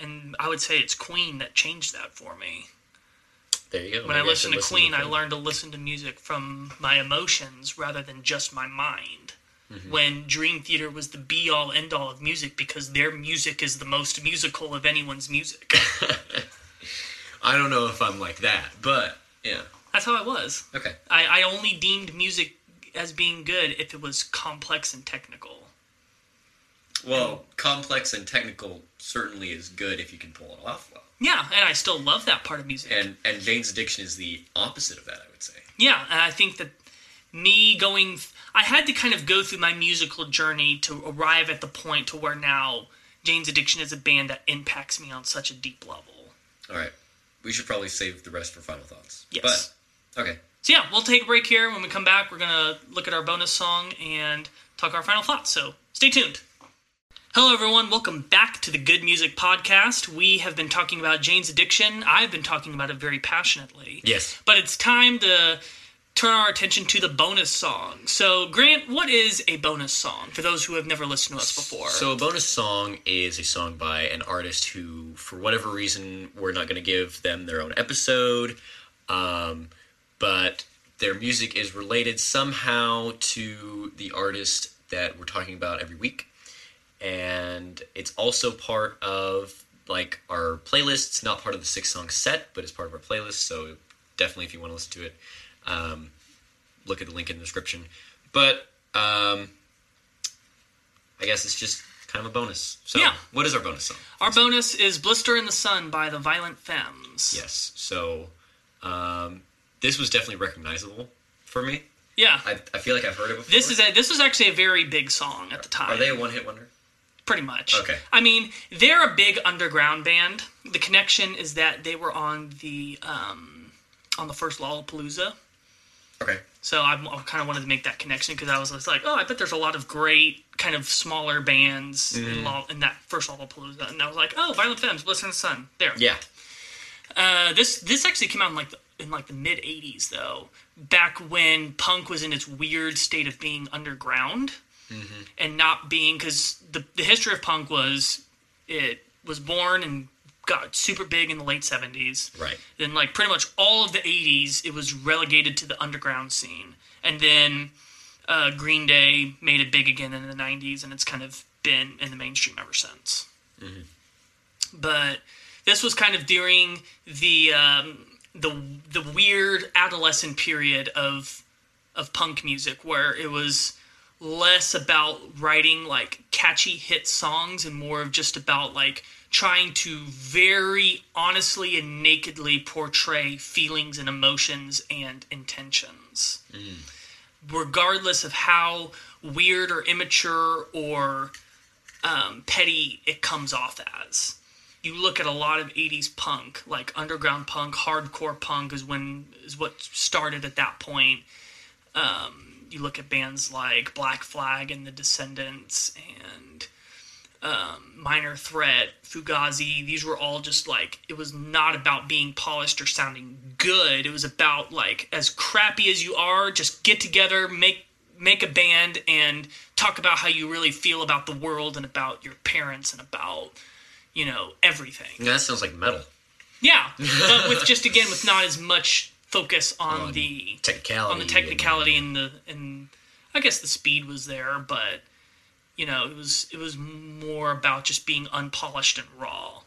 and I would say it's Queen that changed that for me. there, you go. when I Maybe listened to listen Queen, I learned to listen to music from my emotions rather than just my mind. Mm-hmm. When Dream Theater was the be all end all of music because their music is the most musical of anyone's music. I don't know if I'm like that, but yeah. That's how I was. Okay. I, I only deemed music as being good if it was complex and technical. Well, complex and technical certainly is good if you can pull it off well. Yeah, and I still love that part of music. And and Jane's Addiction is the opposite of that, I would say. Yeah, and I think that me going, I had to kind of go through my musical journey to arrive at the point to where now Jane's Addiction is a band that impacts me on such a deep level. All right. We should probably save the rest for final thoughts. Yes. But okay. So yeah, we'll take a break here. When we come back, we're gonna look at our bonus song and talk our final thoughts. So stay tuned. Hello, everyone. Welcome back to the Good Music Podcast. We have been talking about Jane's Addiction. I've been talking about it very passionately. Yes. But it's time to turn our attention to the bonus song. So, Grant, what is a bonus song for those who have never listened to us before? So a bonus song is a song by an artist who, for whatever reason, we're not going to give them their own episode, um, but their music is related somehow to the artist that we're talking about every week, and it's also part of like our playlists, not part of the six song set, but it's part of our playlist. So definitely, if you want to listen to it, um, look at the link in the description. But um, I guess it's just kind of a bonus. So, Yeah. what is our bonus song? Our bonus is "Blister in the Sun" by the Violent Femmes. Yes. So, um, this was definitely recognizable for me. Yeah. I, I feel like I've heard it before. This is a this was actually a very big song at the time. Are they a one hit wonder? pretty much. Okay. I mean, they're a big underground band. The connection is that they were on the um, on the first Lollapalooza. Okay. So I, I kind of wanted to make that connection because I was just like, oh, I bet there's a lot of great kind of smaller bands Mm-hmm. in, Loll- in that first Lollapalooza, and I was like, oh, Violent Femmes, Blister in the Sun, there. Yeah. Uh, this this actually came out in like the, in like the mid '80s though, back when punk was in its weird state of being underground and not being because the the history of punk was it was born and got super big in the late '70s. Right. Then like pretty much all of the '80s, it was relegated to the underground scene, and then uh, Green Day made it big again in the '90s, and it's kind of been in the mainstream ever since but this was kind of during the um, the the weird adolescent period of of punk music where it was less about writing like catchy hit songs and more of just about like trying to very honestly and nakedly portray feelings and emotions and intentions regardless of how weird or immature or um, petty it comes off as. You look at a lot of '80s punk, like underground punk, hardcore punk is when is what started at that point. Um, you look at bands like Black Flag and the Descendents and um, Minor Threat, Fugazi. These were all just like it was not about being polished or sounding good. It was about like as crappy as you are, just get together, make make a band, and talk about how you really feel about the world and about your parents and about you know everything. Yeah, That sounds like metal. Yeah, but with just again with not as much focus on, On the Technicality. on the technicality and the and I guess the speed was there, but you know it was it was more about just being unpolished and raw.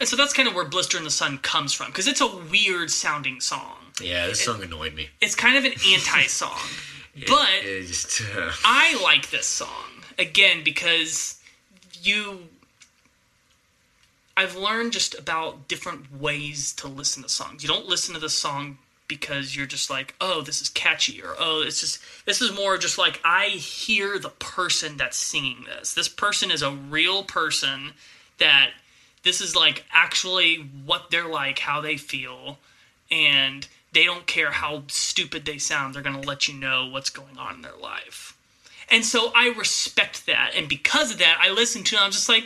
And so that's kind of where Blister in the Sun comes from because it's a weird sounding song. Yeah, this song annoyed me. It's kind of an anti song, but It, it just, uh, I like this song again because you. I've learned just about different ways to listen to songs. You don't listen to the song because you're just like, oh, this is catchy, or oh, it's just. This is more just like I hear the person that's singing this. This person is a real person that this is like actually what they're like, how they feel, and they don't care how stupid they sound. They're going to let you know what's going on in their life. And so I respect that. And because of that, I listen to it. I'm just like,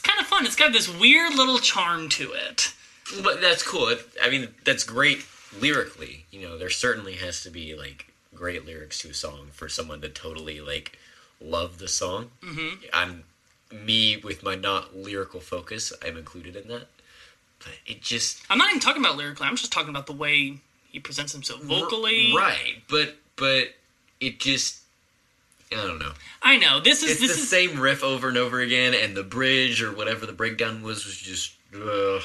it's kind of fun. It's got this weird little charm to it. but that's cool. It, I mean, that's great lyrically. You know, there certainly has to be like great lyrics to a song for someone to totally like love the song. Mm-hmm. I'm me with my not lyrical focus. I'm included in that. But it just I'm not even talking about lyrically. I'm just talking about the way he presents himself vocally. right. But but it just I don't know. I know. This is It's this the is same riff over and over again, and the bridge or whatever the breakdown was was just ugh.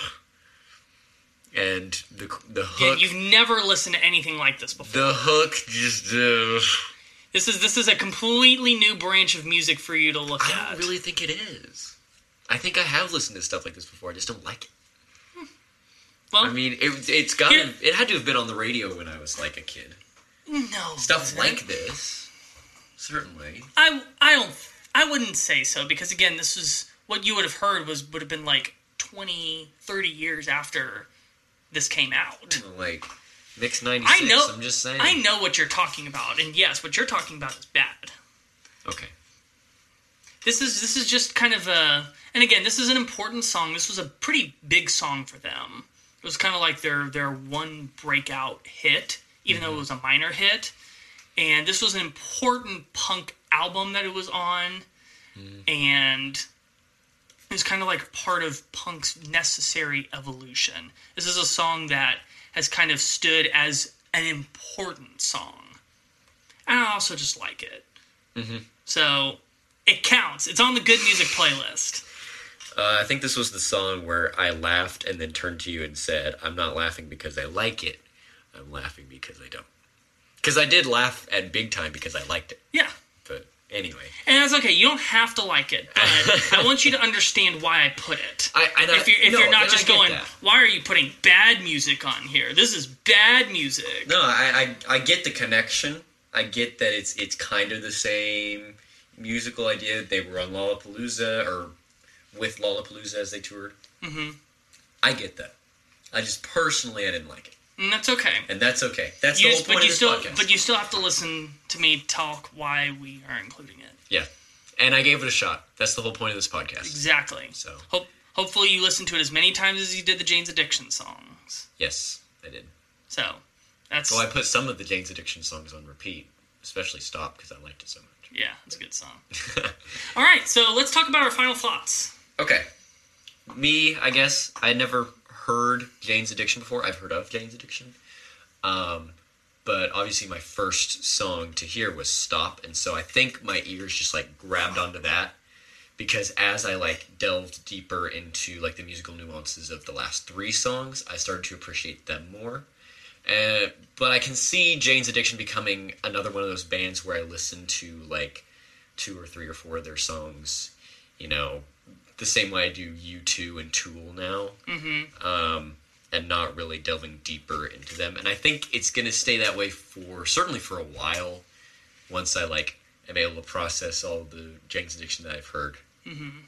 And the the yeah, hook, you've never listened to anything like this before. the hook just. ugh. This is this is a completely new branch of music for you to look at. I at. don't really think it is. I think I have listened to stuff like this before. I just don't like it. Hmm. well, I mean, it, it's got it had to have been on the radio when I was like a kid. no Stuff like this, certainly. I I don't I wouldn't say so because again this was what you would have heard was would have been like 20 30 years after this came out. Like mix ninety six. I know I'm just saying. I know what you're talking about and yes what you're talking about is bad. Okay. This is this is just kind of a and again this is an important song. This was a pretty big song for them. It was kind of like their their one breakout hit even though mm-hmm. it was a minor hit. And this was an important punk album that it was on and it's kind of like part of punk's necessary evolution. This is a song that has kind of stood as an important song. And I also just like it. So it counts. It's on the good music playlist. Uh, I think this was the song where I laughed and then turned to you and said, "I'm not laughing because I like it. I'm laughing because I don't." Because I did laugh at big time because I liked it. Yeah. But anyway, And that's okay. You don't have to like it, but I want you to understand why I put it. I, I if you're, if no, you're not just going, that. why are you putting bad music on here? This is bad music. No, I, I I get the connection. I get that it's it's kind of the same musical idea. That they were on Lollapalooza or with Lollapalooza as they toured. Mm-hmm. I get that. I just personally I didn't like it, And that's okay. and that's okay. That's You the just- whole point but you of this still, podcast. but you still have to listen to me talk why we are including it. yeah, and I gave it a shot. That's the whole point of this podcast. Exactly. So. Hope, hopefully you listen to it as many times as you did the Jane's Addiction songs. Yes, I did. So that's Well, I put some of the Jane's Addiction songs on repeat, especially "Stop" because I liked it so much. yeah, it's a good song. All right, so let's talk about our final thoughts. Okay. Me, I guess. I never heard Jane's Addiction before. I've heard of Jane's Addiction. Um, but obviously my first song to hear was Stop, and so I think my ears just like grabbed onto that because as I like delved deeper into like the musical nuances of the last three songs, I started to appreciate them more. Uh, but I can see Jane's Addiction becoming another one of those bands where I listen to like two or three or four of their songs, you know, the same way I do U2 and Tool now, mm-hmm. um, and not really delving deeper into them. And I think it's going to stay that way for certainly for a while. Once I like am able to process all the Jane's Addiction that I've heard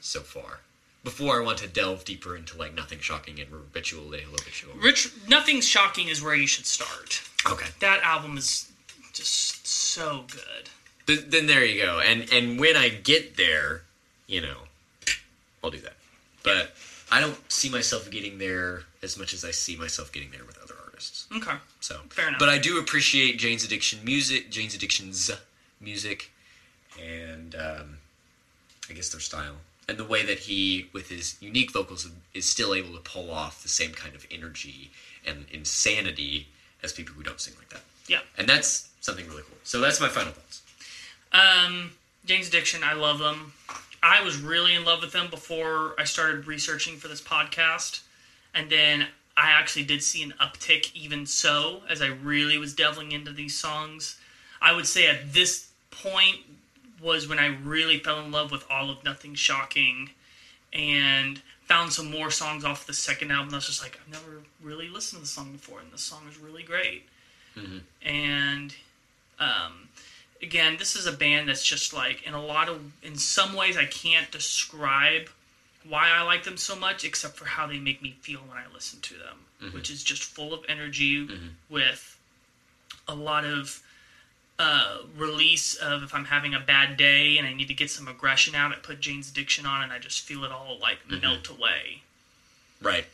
so far, before I want to delve deeper into like Nothing Shocking and Habitual de Habitual. Rich, nothing shocking is where you should start. Okay. That album is just so good. Th- then there you go. And and when I get there, you know, I'll do that. But I don't see myself getting there as much as I see myself getting there with other artists. Okay. So Fair enough. But I do appreciate Jane's Addiction music, Jane's Addiction's music, and um, I guess their style and the way that he, with his unique vocals, is still able to pull off the same kind of energy and insanity as people who don't sing like that. Yeah. And that's something really cool. So that's my final thoughts. Um, Jane's Addiction, I love them. I was really in love with them before I started researching for this podcast. And then I actually did see an uptick, even so, as I really was delving into these songs. I would say at this point was when I really fell in love with All of Nothing Shocking and found some more songs off the second album. I was just like, I've never really listened to the song before, and this song is really great. And um, again, this is a band that's just like in a lot of in some ways I can't describe why I like them so much except for how they make me feel when I listen to them, mm-hmm. which is just full of energy mm-hmm. with a lot of uh, release of if I'm having a bad day and I need to get some aggression out, I put Jane's Addiction on and I just feel it all like mm-hmm. melt away. Right.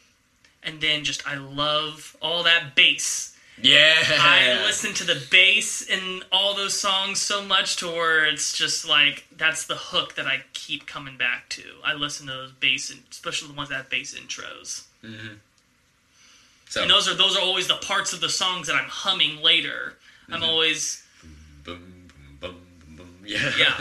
And then just I love all that bass Yeah. I listen to the bass in all those songs so much to where it's just like that's the hook that I keep coming back to. I listen to those bass, and especially the ones that have bass intros, mm-hmm. So, and those are those are always the parts of the songs that I'm humming later. I'm mm-hmm. always boom, boom, boom. Yeah. yeah.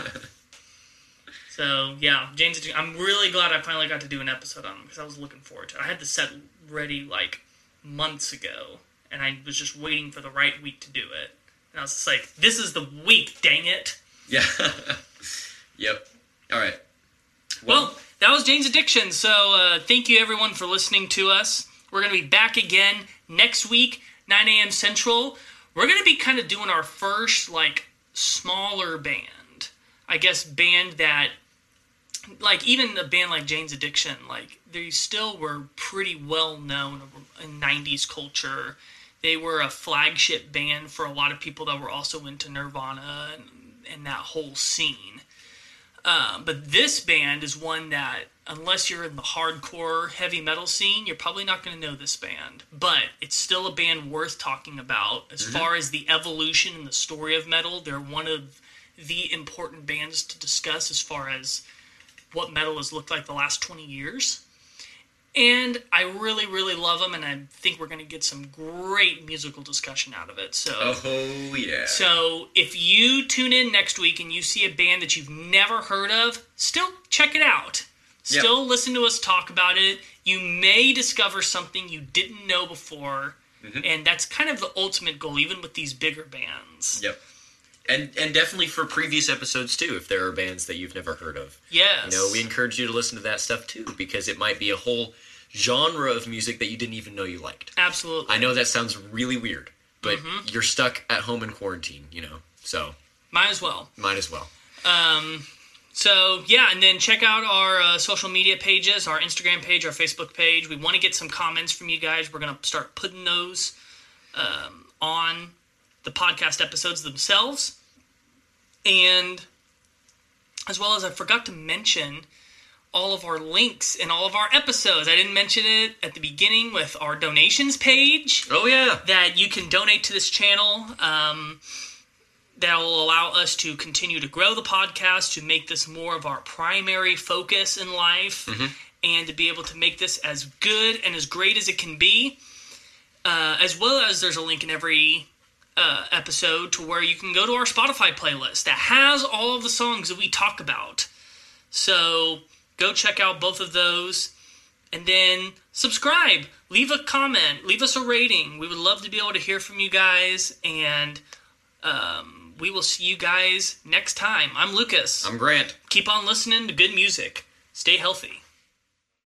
So yeah, James. I'm really glad I finally got to do an episode on them because I was looking forward to. it. I had the set ready like months ago, and I was just waiting for the right week to do it. And I was just like, "This is the week, dang it!" yeah. yep. All right. Well, that was Jane's Addiction. So uh, thank you everyone for listening to us. We're going to be back again next week, 9 a.m. Central. We're going to be kind of doing our first like smaller band. I guess band that like even a band like Jane's Addiction, like they still were pretty well known in 90s culture. They were a flagship band for a lot of people that were also into Nirvana and, and that whole scene. Uh, but this band is one that, unless you're in the hardcore heavy metal scene, you're probably not going to know this band. But it's still a band worth talking about. As far as the evolution and the story of metal, they're one of the important bands to discuss as far as what metal has looked like the last 20 years. And I really, really love them, and I think we're going to get some great musical discussion out of it. So, Oh yeah. so if you tune in next week and you see a band that you've never heard of, still check it out. Still listen to us talk about it. You may discover something you didn't know before. Mm-hmm. And that's kind of the ultimate goal, even with these bigger bands. Yep. And and definitely for previous episodes too, if there are bands that you've never heard of. Yes. You know, we encourage you to listen to that stuff too, because it might be a whole genre of music that you didn't even know you liked. Absolutely. I know that sounds really weird, but Mm-hmm. you're stuck at home in quarantine, you know. So Might as well. might as well. Um, So yeah, and then check out our uh, social media pages, our Instagram page, our Facebook page. We want to get some comments from you guys. We're gonna start putting those um, on the podcast episodes themselves, and as well as I forgot to mention all of our links in all of our episodes. I didn't mention it at the beginning with our donations page Oh yeah. that you can donate to this channel. Um, that will allow us to continue to grow the podcast, to make this more of our primary focus in life, and to be able to make this as good and as great as it can be. Uh, as well as there's a link in every uh, episode to where you can go to our Spotify playlist that has all of the songs that we talk about. So go check out both of those and then subscribe, leave a comment, leave us a rating. We would love to be able to hear from you guys, and um, we will see you guys next time. I'm Lucas. I'm Grant. Keep on listening to good music. Stay healthy.